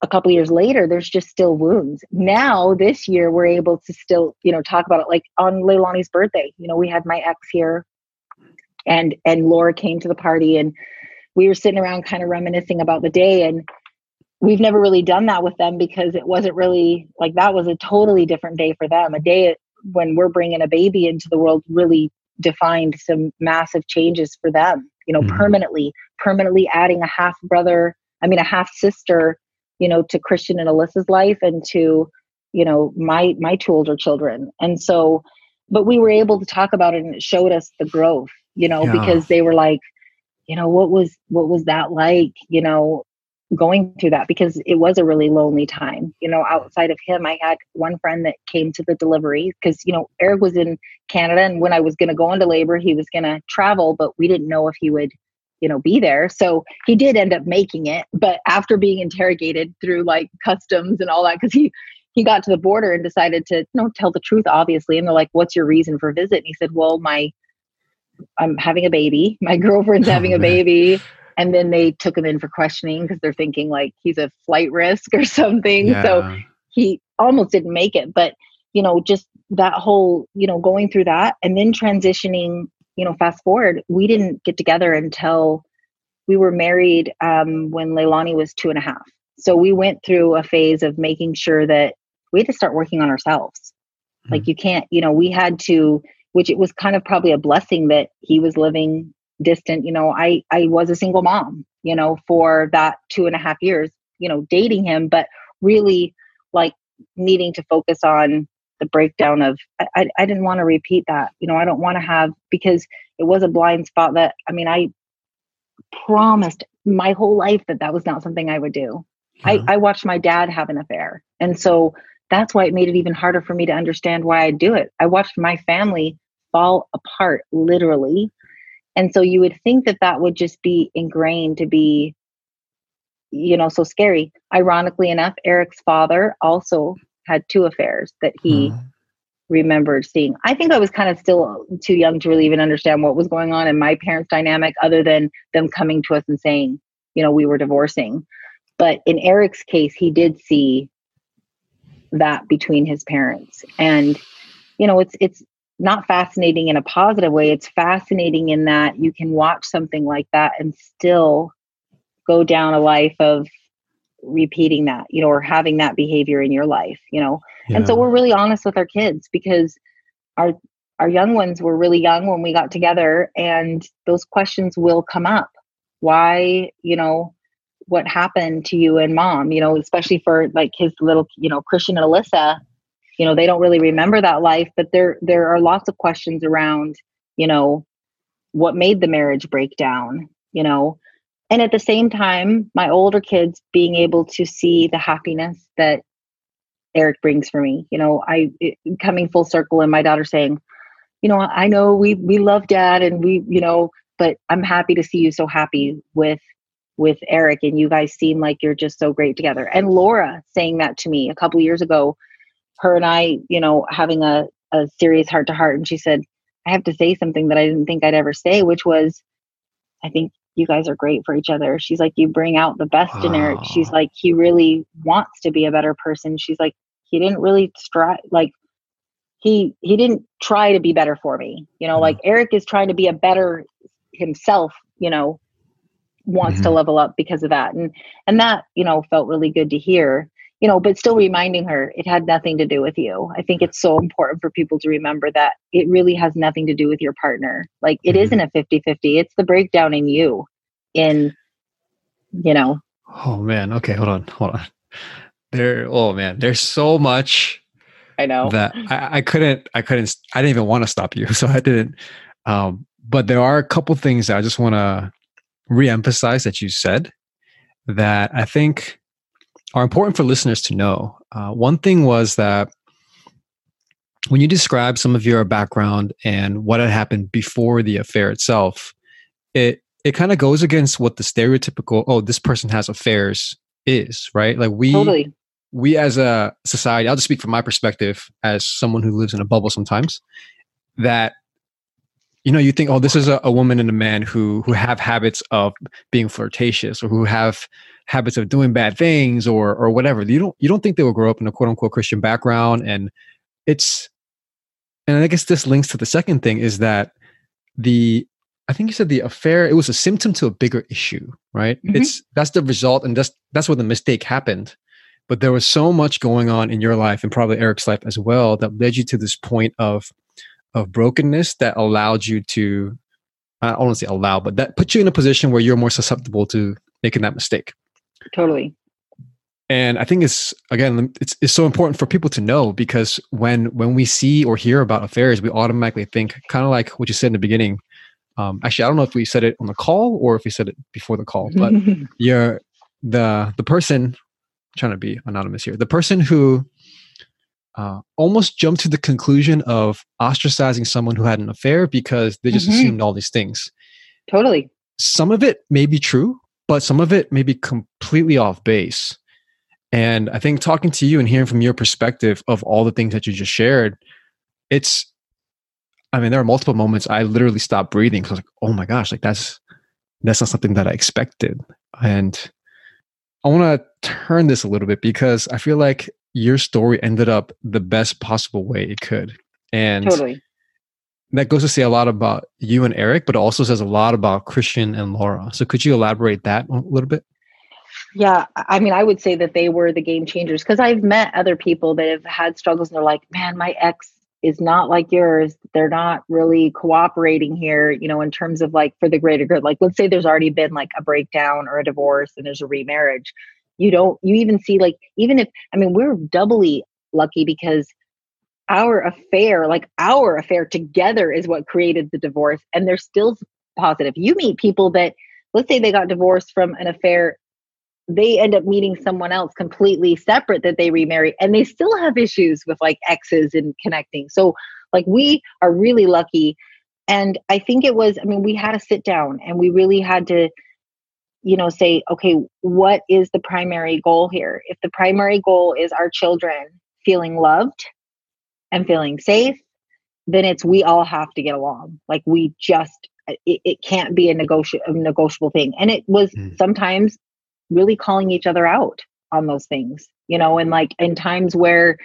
a couple years later there's just still wounds now this year we're able to still you know talk about it like on leilani's birthday you know we had my ex here and and laura came to the party and we were sitting around kind of reminiscing about the day and we've never really done that with them because it wasn't really like that was a totally different day for them a day when we're bringing a baby into the world really defined some massive changes for them you know mm-hmm. permanently permanently adding a half brother i mean a half sister you know to christian and alyssa's life and to you know my my two older children and so but we were able to talk about it and it showed us the growth you know yeah. because they were like you know what was what was that like you know going through that because it was a really lonely time. You know outside of him i had one friend that came to the delivery because you know eric was in canada and when i was going to go into labor he was going to travel but we didn't know if he would you know be there. So he did end up making it but after being interrogated through like customs and all that because he he got to the border and decided to you know tell the truth obviously and they're like what's your reason for visit? And he said well my i'm having a baby. My [LAUGHS] girlfriend's oh, having a oh, baby and then they took him in for questioning because they're thinking like he's a flight risk or [LAUGHS] something yeah. so he almost didn't make it but you know just that whole you know going through that and then transitioning you know, fast forward, we didn't get together until we were married um, when Leilani was two and a half. So we went through a phase of making sure that we had to start working on ourselves. Mm-hmm. Like you can't, you know, we had to, which it was kind of probably a blessing that he was living distant. You know, I I was a single mom, you know, for that two and a half years, you know, dating him, but really like needing to focus on the breakdown of I, I didn't want to repeat that you know i don't want to have because it was a blind spot that i mean i promised my whole life that that was not something i would do. I, I watched my dad have an affair and so that's why it made it even harder for me to understand why i do it i watched my family fall apart literally and so you would think that that would just be ingrained to be you know, so scary. Ironically enough, Eric's father also had two affairs that he mm. remembered seeing. I think I was kind of still too young to really even understand what was going on in my parents' dynamic, other than them coming to us and saying, you know, we were divorcing. But in Eric's case, he did see that between his parents. And, you know, it's it's not fascinating in a positive way. It's fascinating in that you can watch something like that and still go down a life of repeating that, you know, or having that behavior in your life, you know. Yeah. And so we're really honest with our kids because our our young ones were really young when we got together and those questions will come up. Why, you know, what happened to you and mom, you know, especially for like his little, you know, Christian and Alyssa, you know, they don't really remember that life, but there there are lots of questions around, you know, what made the marriage break down, you know. And at the same time, my older kids being able to see the happiness that Eric brings for me. You know, I it, coming full circle and my daughter saying, you know, I know we we love dad and we, you know, but I'm happy to see you so happy with with Eric and you guys seem like you're just so great together. And Laura saying that to me a couple years ago, her and I, you know, having a, a serious heart to heart. And she said, I have to say something that I didn't think I'd ever say, which was, I think you guys are great for each other. She's like, you bring out the best wow. in Eric. She's like, he really wants to be a better person. She's like, he didn't really strive, like, he he didn't try to be better for me you know mm-hmm. like eric is trying to be a better himself you know wants mm-hmm. to level up because of that and and that you know felt really good to hear you know but still reminding her it had nothing to do with you. I think it's so important for people to remember that it really has nothing to do with your partner. Like it mm-hmm. not a 50-50 it's the breakdown in you in you know. Oh man. Okay hold on hold on. There oh man. There's so much i know. that I, I couldn't i couldn't i didn't even want to stop you [LAUGHS] so i didn't. Um but there are a couple things that i just want to reemphasize that you said that I think are important for listeners to know. Uh, one thing was that when you describe some of your background and what had happened before the affair itself, it it kind of goes against what the stereotypical oh this person has affairs is right like we totally. we as a society i'll just speak from my perspective as someone who lives in a bubble sometimes that you know you think oh this is a, a, woman and a man who who have habits of being flirtatious or who have habits of doing bad things or or whatever you don't you don't think they will grow up in a quote unquote christian background and it's and i guess this links to the second thing is that the i think you said the affair it was a symptom to a bigger issue right mm-hmm. it's that's the result and that's that's where the mistake happened but there was so much going on in your life and probably eric's life as well that led you to this point of of brokenness that allowed you to I don't want to say allow, but that put you in a position where you're more susceptible to making that mistake. Totally. And I think it's again, it's it's so important for people to know because when when we see or hear about affairs, we automatically think kind of like what you said in the beginning. Um, actually, I don't know if we said it on the call or if we said it before the call, but [LAUGHS] you're the the person I'm trying to be anonymous here. The person who uh, almost jumped to the conclusion of ostracizing someone who had an affair because they just mm-hmm. assumed all these things. Totally. Some of it may be true, but some of it may be completely off base. And I think talking to you and hearing from your perspective of all the things that you just shared, it's, I mean, there are multiple moments I literally stopped breathing because I was like, oh my gosh, like that's, that's not something that I expected. And I want to turn this a little bit because I feel like your story ended up the best possible way it could. And totally. That goes to say a lot about you and Eric, but also says a lot about Christian and Laura. So could you elaborate that a little bit? Yeah, I mean, I would say that they were the game changers because I've met other people that have had struggles and they're like, man, my ex is not like yours. They're not really cooperating here, you know, in terms of like for the greater good. Like, let's say there's already been like a breakdown or a divorce and there's a remarriage you don't you even see like even if i mean we're doubly lucky because our affair like our affair together is what created the divorce and they're still positive you meet people that let's say they got divorced from an affair they end up meeting someone else completely separate that they remarry and they still have issues with like exes and connecting so like we are really lucky and i think it was i mean we had to sit down and we really had to you know, say, okay, what is the primary goal here? If the primary goal is our children feeling loved and feeling safe, then it's we all have to get along. Like we just, it, it can't be a, negoti- a negotiable thing. And it was mm. sometimes really calling each other out on those things, you know, and like in times where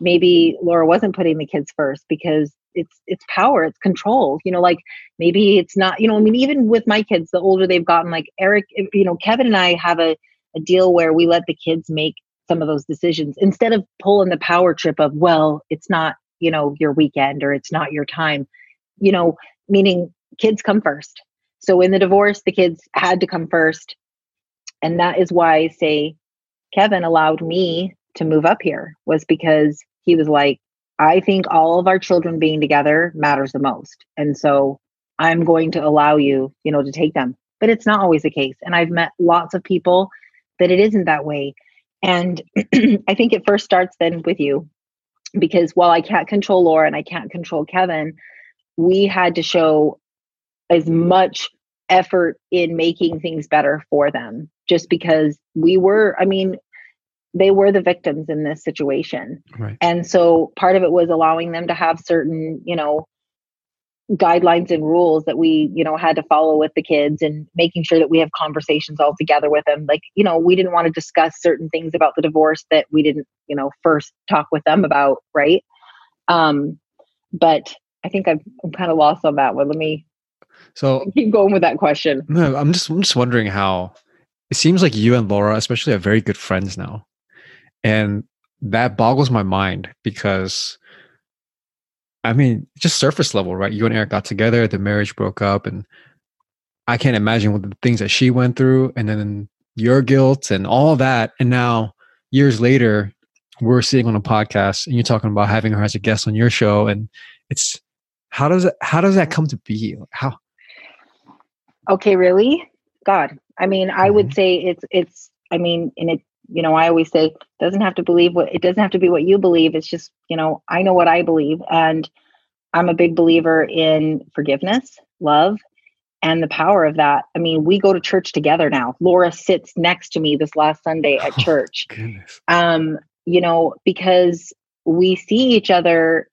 maybe Laura wasn't putting the kids first because it's it's power it's control you know like maybe it's not you know i mean even with my kids the older they've gotten like eric you know kevin and i have a, a deal where we let the kids make some of those decisions instead of pulling the power trip of well it's not you know your weekend or it's not your time you know meaning kids come first so in the divorce the kids had to come first and that is why say kevin allowed me to move up here was because he was like I think all of our children being together matters the most. And so I'm going to allow you, you know, to take them. But it's not always the case. And I've met lots of people that it isn't that way. And [CLEARS THROAT] I think it first starts then with you because while I can't control Laura and I can't control Kevin, we had to show as much effort in making things better for them just because we were, I mean, they were the victims in this situation. Right. And so part of it was allowing them to have certain, you know, guidelines and rules that we, you know, had to follow with the kids and making sure that we have conversations all together with them. Like, you know, we didn't want to discuss certain things about the divorce that we didn't, you know, first talk with them about, right? Um, but I think I've, I'm kind of lost on that one. Let me so [LAUGHS] keep going with that question. No, I'm just I'm just wondering how it seems like you and Laura, especially, are very good friends now. And that boggles my mind because I mean, just surface level, right? You and Eric got together, the marriage broke up, and I can't imagine what the things that she went through, and then your guilt and all that. And now, years later, we're sitting on a podcast, and you're talking about having her as a guest on your show, and it's how does it how does that come to be? How? Okay, really, God. I mean, I mm-hmm. would say it's it's. I mean, and it you know i always say doesn't have to believe what it doesn't have to be what you believe. It's just you know i know what i believe and i'm a big believer in forgiveness love and the power of that. I mean we go to church together now. Laura sits next to me this last sunday at oh, church. um you know because we see each other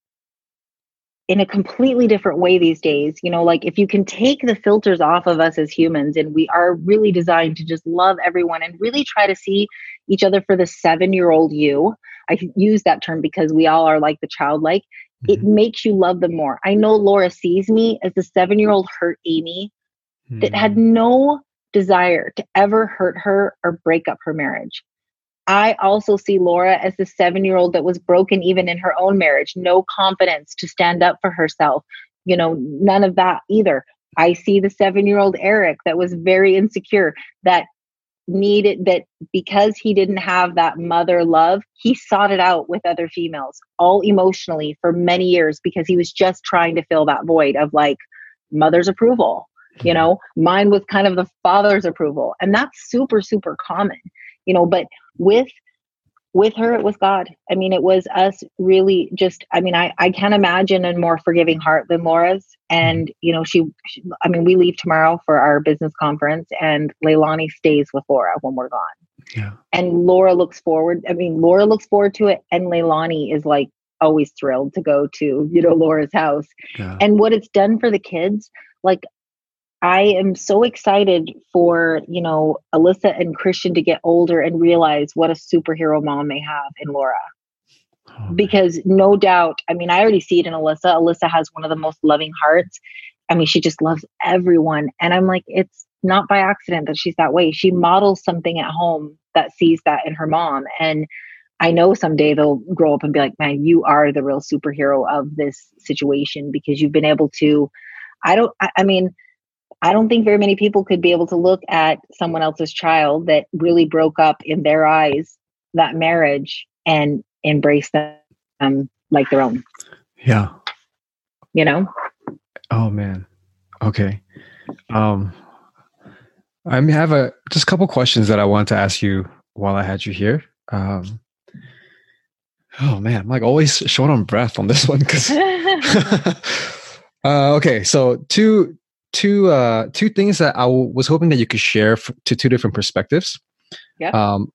in a completely different way these days. You know, like if you can take the filters off of us as humans and we are really designed to just love everyone and really try to see each other for the seven year old you. I use that term because we all are like the childlike. Mm-hmm. It makes you love them more. I know Laura sees me as the seven year old hurt Amy mm-hmm. that had hmm. no desire to ever hurt her or break up her marriage. I also see Laura as the seven year old that was broken even in her own marriage, no confidence to stand up for herself. You know, none of that either. I see the seven year old Eric that was very insecure, that needed that because he didn't have that mother love, he sought it out with other females, all emotionally for many years because he was just trying to fill that void of like mother's approval. You mm-hmm. know, mine was kind of the father's approval. And that's super, super common you know but with with her it was god. I mean it was us really just i mean i i can't imagine a more forgiving heart than laura's. And you know she, she i mean we leave tomorrow for our business conference and leilani stays with laura when we're gone. Yeah. And laura looks forward i mean laura looks forward to it and leilani is like always thrilled to go to you know laura's house. Yeah. and what it's done for the kids like I am so excited for, you know, Alyssa and Christian to get older and realize what a superhero mom they have in Laura. Oh, because no doubt, I mean, I already see it in Alyssa. Alyssa has one of the most loving hearts. I mean, she just loves everyone. And I'm like, it's not by accident that she's that way. She models something at home that sees that in her mom. And I know someday they'll grow up and be like, man, you are the real superhero of this situation because you've been able to. I don't, I, I mean, I don't think very many people could be able to look at someone else's child that really broke up in their eyes that marriage and embrace them like their own. Yeah. You know? Oh man. Okay. Um I have a just a couple questions that I wanted to ask you while I had you here. Um Oh man, I'm like always short on breath on this one because [LAUGHS] [LAUGHS] uh, okay, so two two uh, two things that I w- was hoping that you could share f- to two different perspectives. Yeah. Um,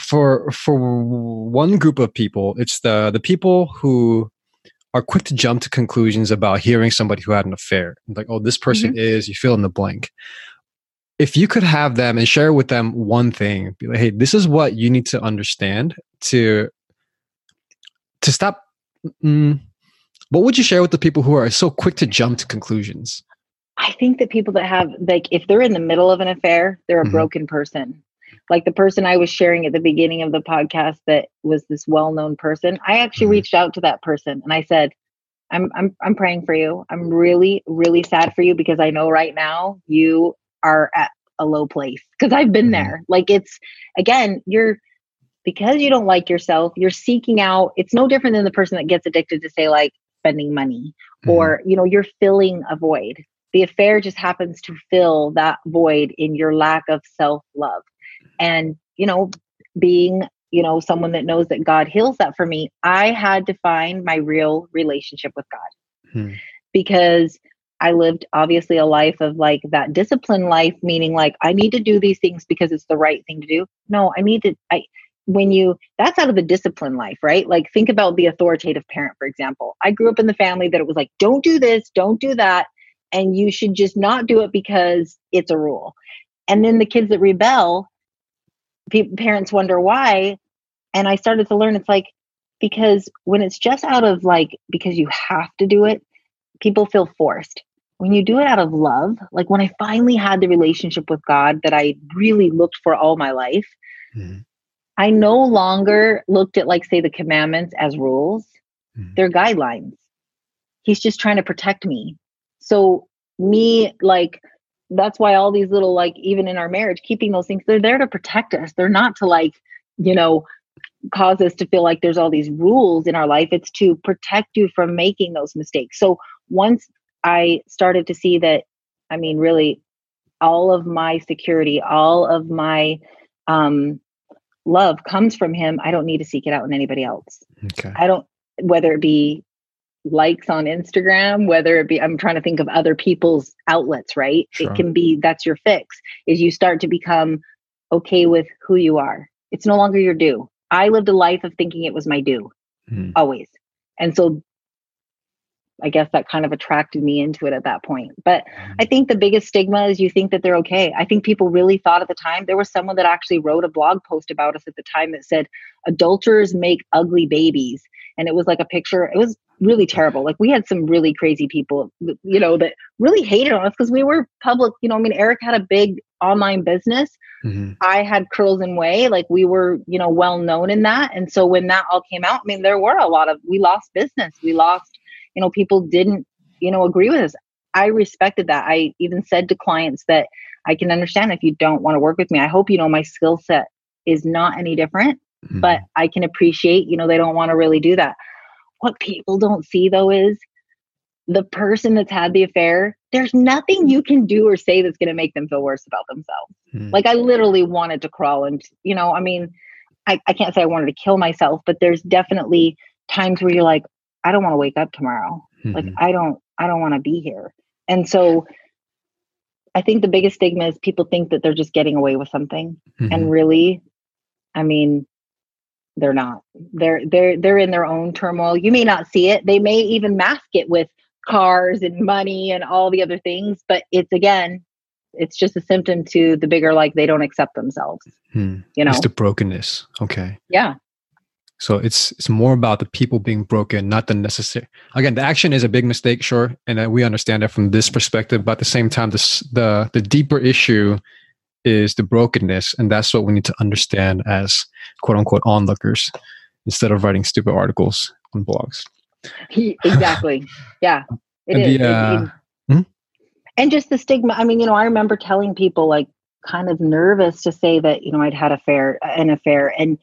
for for one group of people, it's the the people who are quick to jump to conclusions about hearing somebody who had an affair. Like, oh, this person mm-hmm. is, you fill in the blank. If you could have them and share with them one thing, be like, hey, this is what you need to understand to to stop. Mm, what would you share with the people who are so quick to jump to conclusions? I think that people that have like if they're in the middle of an affair, they're a mm-hmm. broken person. Like the person I was sharing at the beginning of the podcast that was this well-known person, I actually mm-hmm. reached out to that person and I said, I'm I'm I'm praying for you. I'm really really sad for you because I know right now you are at a low place because I've been mm-hmm. there. Like it's again, you're because you don't like yourself, you're seeking out. It's no different than the person that gets addicted to say like spending money mm-hmm. or you know, you're filling a void. The affair just happens to fill that void in your lack of self-love. And you know, being you know someone that knows that god heals that for me i had to find my real relationship with god. Hmm. because i lived obviously a life of like that discipline life meaning like i need to do these things because it's the right thing to do. No i need to i when you that's out of the discipline life right? Like think about the authoritative parent for example. I grew up in the family that it was like don't do this don't do that and you should just not do it because it's a rule. And then the kids that rebel parents wonder why. And i started to learn it's like because when it's just out of like because you have to do it people feel forced. When you do it out of love like when i finally had the relationship with god that i really looked for all my life mm-hmm. i no longer looked at like say the commandments as rules. Mm-hmm. they're guidelines. He's just trying to protect me so me like that's why all these little like even in our marriage keeping those things they're there to protect us they're not to like you know cause us to feel like there's all these rules in our life. It's to protect you from making those mistakes. So once I started to see that, I mean, really, all of my security, all of my um, love comes from Him. I don't need to seek it out in anybody else. Okay. I don't, whether it be likes on Instagram, whether it be, I'm trying to think of other people's outlets, right? Sure. It can be that's your fix, is you start to become okay with who you are. It's no longer your due. I lived a life of thinking it was my due, mm. always. And so I guess that kind of attracted me into it at that point. But mm. I think the biggest stigma is you think that they're okay. I think people really thought at the time, there was someone that actually wrote a blog post about us at the time that said, adulterers make ugly babies. And it was like a picture, it was really terrible. Like we had some really crazy people, you know, that really hated on us because we were public. You know, I mean, Eric had a big online business. Mm-hmm. I had curls and way, like we were, you know, well known in that. And so when that all came out, I mean, there were a lot of we lost business. We lost, you know, people didn't, you know, agree with us. I respected that. I even said to clients that I can understand if you don't want to work with me. I hope you know my skill set is not any different, mm-hmm. but I can appreciate, you know, they don't want to really do that. What people don't see though is the person that's had the affair, there's nothing you can do or say that's going to make them feel worse about themselves. Mm. Like I literally wanted to crawl and, you know, I mean, I, I can't say I wanted to kill myself, but there's definitely times where you're like, I don't want to wake up tomorrow. Mm-hmm. Like I don't, I don't want to be here. And so I think the biggest stigma is people think that they're just getting away with something. Mm-hmm. And really, I mean, they're not. They're they're they're in their own turmoil. You may not see it. They may even mask it with cars and money and all the other things but it's again it's just a symptom to the bigger like they don't accept themselves hmm. you know it's the brokenness okay yeah so it's it's more about the people being broken not the necessary again the action is a big mistake sure and we understand that from this perspective but at the same time this the the deeper issue is the brokenness and that's what we need to understand as quote unquote onlookers instead of writing stupid articles on blogs he, exactly. [LAUGHS] Yeah. It is. The, uh, it, it, hmm? And just the stigma. I mean, you know, I remember telling people like kind of nervous to say that, you know, I'd had a fair an affair and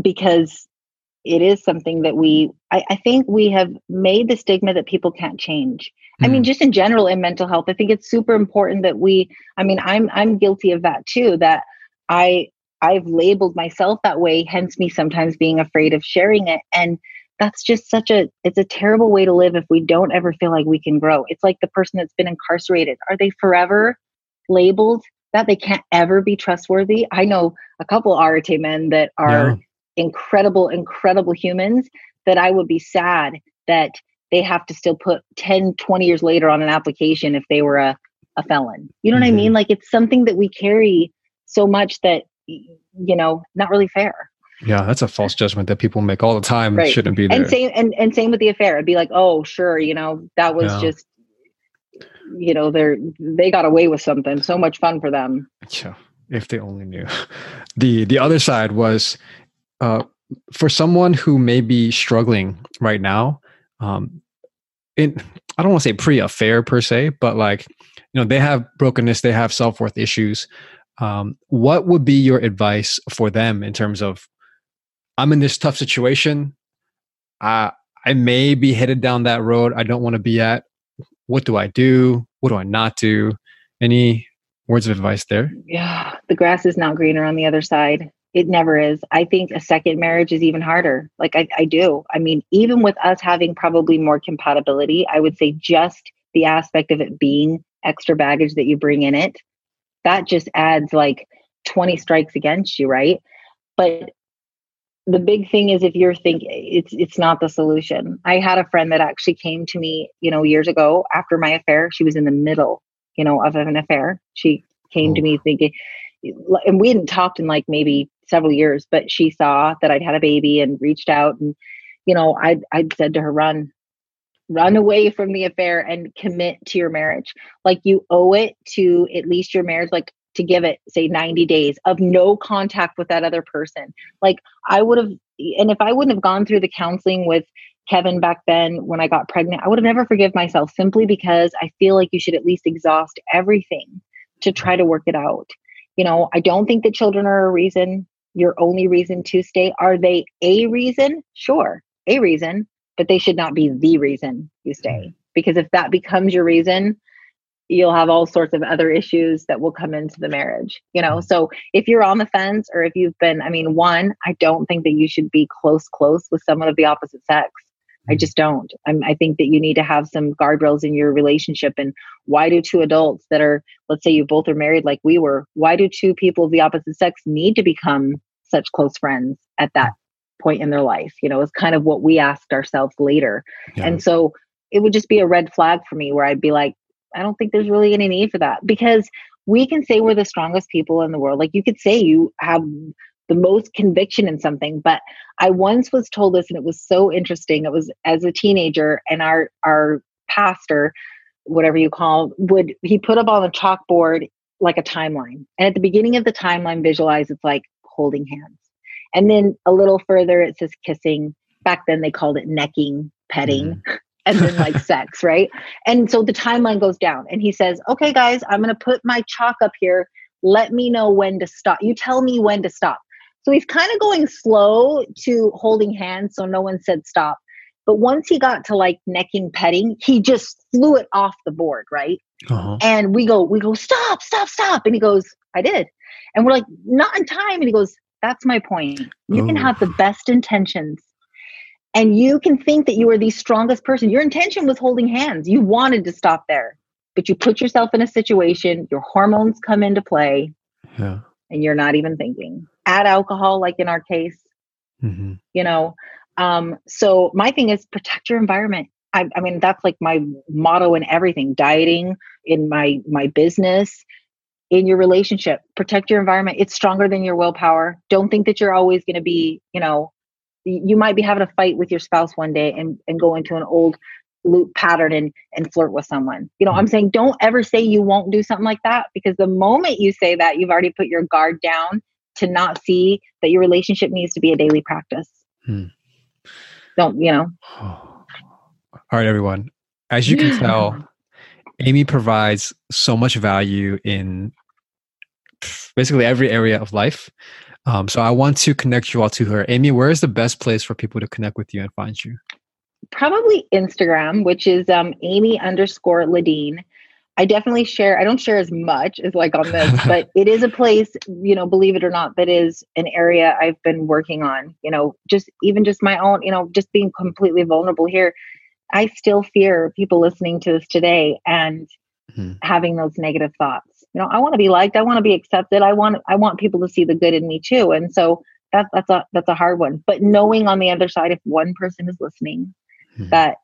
because it is something that we I, I think we have made the stigma that people can't change. Mm. I mean, hmm. just in general in mental health, I think it's super important that we I mean, I'm I'm guilty of that too, that I I've labeled myself that way, hence me sometimes being afraid of sharing it. And that's just such a it's a terrible way to live if we don't ever feel like we can grow it's like the person that's been incarcerated are they forever labeled that they can't ever be trustworthy i know a couple arete men that are yeah. incredible incredible humans that i would be sad that they have to still put 10 20 years later on an application if they were a, a felon you know mm-hmm. what i mean mm-hmm. like it's something that we carry so much that you know not really fair yeah, that's a false judgment that people make all the time. Right. Shouldn't be there. And same and, and same with the affair. It'd be like, oh, sure, you know, that was yeah. just you know, they're they got away with something. So much fun for them. Yeah. If they only knew. [LAUGHS] The the other side was uh for someone who may be struggling right now, um in I don't want to say pre-affair per se, but like, you know, they have brokenness, they have self-worth issues. Um, what would be your advice for them in terms of I'm in this tough situation. I I may be headed down that road I don't want to be at. What do I do? What do I not do? Any words of advice there? Yeah, the grass is not greener on the other side. It never is. I think a second marriage is even harder. Like I, I do. I mean, even with us having probably more compatibility, I would say just the aspect of it being extra baggage that you bring in it, that just adds like 20 strikes against you, right? But the big thing is if you're thinking it's it's not the solution. I had a friend that actually came to me, you know, years ago after my affair. She was in the middle, you know, of an affair. She came oh. to me thinking, and we hadn't talked in like maybe several years, but she saw that I'd had a baby and reached out, and you know, I'd I'd said to her, run, run away from the affair and commit to your marriage. Like you owe it to at least your marriage. Like to give it say 90 days of no contact with that other person like i would have and if i wouldn't have gone through the counseling with kevin back then when i got pregnant i would have never forgive myself simply because i feel like you should at least exhaust everything to try to work it out you know i don't think that children are a reason your only reason to stay? Are they a reason? Sure a reason but they should not be the reason you stay. Mm-hmm. because if that becomes your reason you'll have all sorts of other issues that will come into the marriage you know? Mm-hmm. so if you're on the fence or if you've been i mean one i don't think that you should be close close with someone of the opposite sex i mm-hmm. just don't I'm, i think that you need to have some guardrails in your relationship and why do two adults that are let's say you both are married like we were why do two people of the opposite sex need to become such close friends at that point in their life you know it's kind of what we asked ourselves later yeah. and so it would just be a red flag for me where I'd be like, I don't think there's really any need for that because we can say we're the strongest people in the world. Like you could say you have the most conviction in something, but I once was told this and it was so interesting. It was as a teenager and our our pastor, whatever you call, would he put up on the chalkboard like a timeline. And at the beginning of the timeline, visualize it's like holding hands. And then a little further, it says kissing. Back then, they called it necking, petting. Mm-hmm [LAUGHS] and then like sex, right? And so the timeline goes down. And he says, Okay, guys, I'm going to put my chalk up here. Let me know when to stop. You tell me when to stop. So he's kind of going slow to holding hands. So no one said stop. But once he got to like necking, petting, he just flew it off the board, right? Uh-huh. And we go, we go, stop, stop, stop. And he goes, I did. And we're like, not in time. And he goes, that's my point. You can have the best intentions and you can think that you are the strongest person. Your intention was holding hands. You wanted to stop there, but you put yourself in a situation, your hormones come into play, yeah. And you're not even thinking. Add alcohol, like in our case, mm-hmm. you know. Um, so my thing is protect your environment. I, I mean, that's like my motto in everything: dieting, in my my business, in your relationship. Protect your environment. It's stronger than your willpower. Don't think that you're always going to be, you know, you might be having a fight with your spouse one day and, and go into an old loop pattern and, and flirt with someone. You know, I'm mm-hmm. saying don't ever say you won't do something like that because the moment you say that, you've already put your guard down to not see that your relationship needs to be a daily practice. Hmm. Don't, you know. [SIGHS] All right, everyone. As you can tell, Amy provides so much value in basically every area of life. Um, so I want to connect you all to her. Amy, where is the best place for people to connect with you and find you? Probably Instagram, which is um, Amy underscore Ladine. I definitely share. I don't share as much as like on this, but [LAUGHS] it is a place, you know, believe it or not, that is an area I've been working on. You know, just even just my own, you know, just being completely vulnerable here. I still fear people listening to this today and mm-hmm. having those negative thoughts. You know, I want to be liked. I want to be accepted. I want I want people to see the good in me too. And so that's that's a that's a hard one. But knowing on the other side, if one person is listening, mm-hmm. that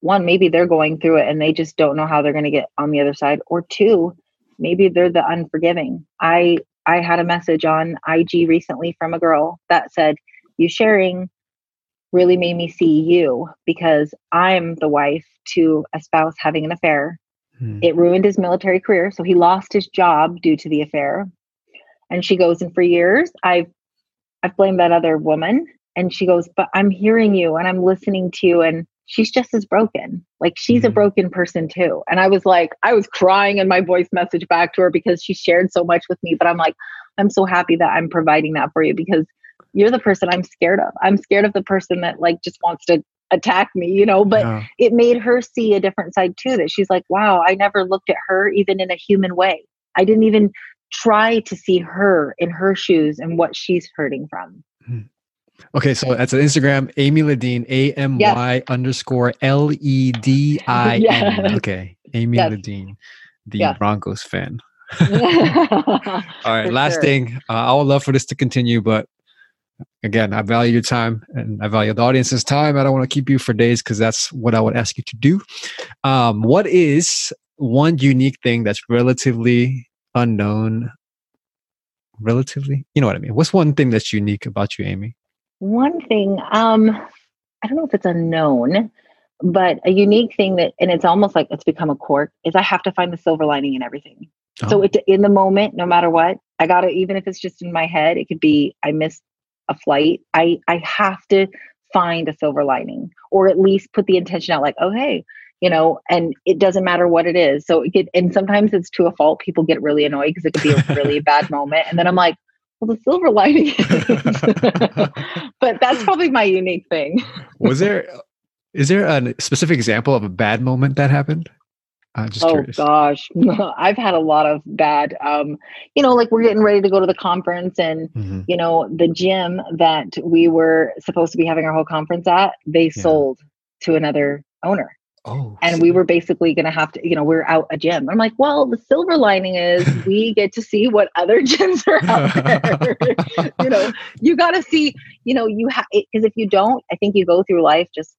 one maybe they're going through it and they just don't know how they're going to get on the other side or two maybe they're the unforgiving i i had a message on ig recently from a girl that said you sharing really made me see you because i'm the wife to a spouse having an affair hmm. it ruined his military career so he lost his job due to the affair and she goes and for years i've i've blamed that other woman and she goes but i'm hearing you and i'm listening to you and she's just as broken. Like she's mm-hmm. a broken person too. And I was like, I was crying in my voice message back to her because she shared so much with me. But I'm like, I'm so happy that I'm providing that for you because you're the person I'm scared of. I'm scared of the person that like just wants to attack me, you know, but yeah. it made her see a different side too that she's like, wow, I never looked at her even in a human way. I didn't even try to see her in her shoes and what she's hurting from. Mm-hmm. Okay, so that's an Instagram, Amy Ledin, A M Y underscore L E D I N. [LAUGHS] Okay, Amy yes. Ledin, the yeah. Broncos fan. [LAUGHS] [LAUGHS] All right, for last sure. thing. Uh, I would love for this to continue, but again, I value your time and I value the audience's time. I don't want to keep you for days because that's what I would ask you to do. Um, what is one unique thing that's relatively unknown? Relatively, you know what I mean? What's one thing that's unique about you, Amy? One thing, um, I don't know if it's unknown, but a unique thing that, and it's almost like it's become a quirk, is I have to find the silver lining in everything. Oh. So it, in the moment, no matter what, I got to, even if it's just in my head, it could be I missed a flight. I I have to find a silver lining, or at least put the intention out, like, oh hey, you know, and it doesn't matter what it is. So it could, and sometimes it's to a fault. People get really annoyed because it could be a really [LAUGHS] bad moment, and then I'm like, well, the silver lining [LAUGHS] [LAUGHS] but that's probably my unique thing. Was there, is there a specific example of a bad moment that happened? I'm just oh curious. gosh, [LAUGHS] I've had a lot of bad. Um, you know, like we're getting ready to go to the conference, and mm-hmm. you know, the gym that we were supposed to be having our whole conference at, they yeah. sold to another owner. Oh, and we were basically going to have to, you know, we are out a gym. I'm like, well, the silver lining is [LAUGHS] we get to see what other [LAUGHS] gyms are out there. [LAUGHS] you know, you got to see, you know, you have, because if you don't, I think you go through life just,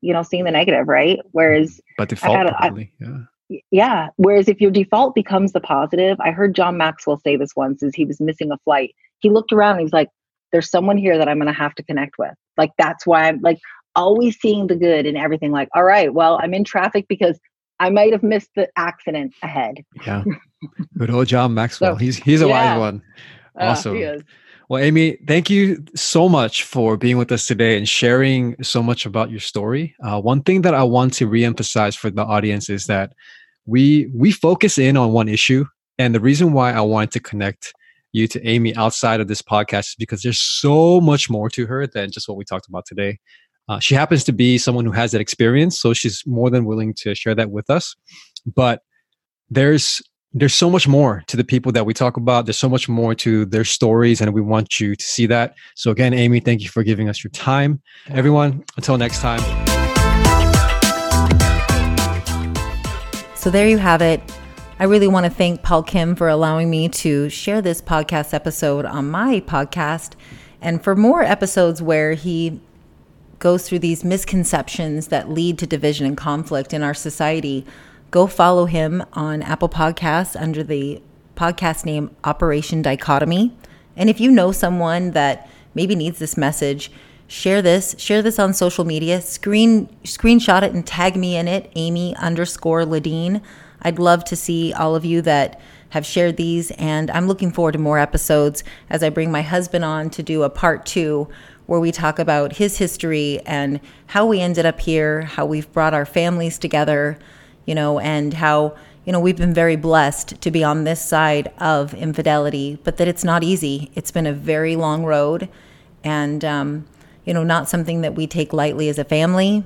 you know, seeing the negative, right? Whereas, mm, but default, a, probably, I, yeah. Yeah. Whereas if your default becomes the positive, I heard John Maxwell say this once as he was missing a flight. He looked around and he was like, there's someone here that I'm going to have to connect with. Like, that's why I'm like, always seeing the good in everything. Like, all right, well, I'm in traffic because I might have missed the accident ahead. Yeah. [LAUGHS] Good old John Maxwell. So, he's he's a yeah. wise one. Uh, awesome. Uh, well, Amy, thank you so much for being with us today and sharing so much about your story. Uh, one thing that I want to reemphasize for the audience is that we we focus in on one issue, and the reason why I wanted to connect you to Amy outside of this podcast is because there's so much more to her than just what we talked about today. Uh, she happens to be someone who has that experience, so she's more than willing to share that with us. But there's there's so much more to the people that we talk about. There's so much more to their stories, and we want you to see that. So again, Amy, thank you for giving us your time. Everyone, until next time. So there you have it. I really want to thank Paul Kim for allowing me to share this podcast episode on my podcast. And for more episodes where he goes through these misconceptions that lead to division and conflict in our society, go follow him on Apple Podcasts under the podcast name Operation Dichotomy. And if you know someone that maybe needs this message, share this, share this on social media, screen screenshot it and tag me in it, Amy underscore Ledin. I'd love to see all of you that have shared these, and I'm looking forward to more episodes as I bring my husband on to do a part two where we talk about his history and how we ended up here, how we've brought our families together, you know, and how, you know, we've been very blessed to be on this side of infidelity, but that it's not easy. It's been a very long road and, um, you know, not something that we take lightly as a family.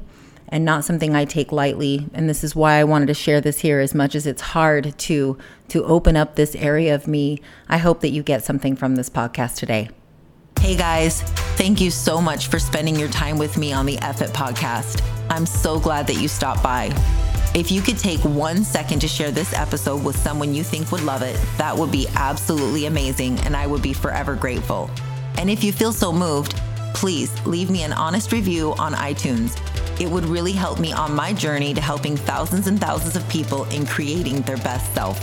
and not something I take lightly. And this is why I wanted to share this here as much as it's hard to to open up this area of me. I hope that you get something from this podcast today. Hey guys, thank you so much for spending your time with me on the It podcast. I'm so glad that you stopped by. If you could take one second to share this episode with someone you think would love it, that would be absolutely amazing, and I would be forever grateful. And if you feel so moved, please leave me an honest review on iTunes. It would really help me on my journey to helping thousands and thousands of people in creating their best self.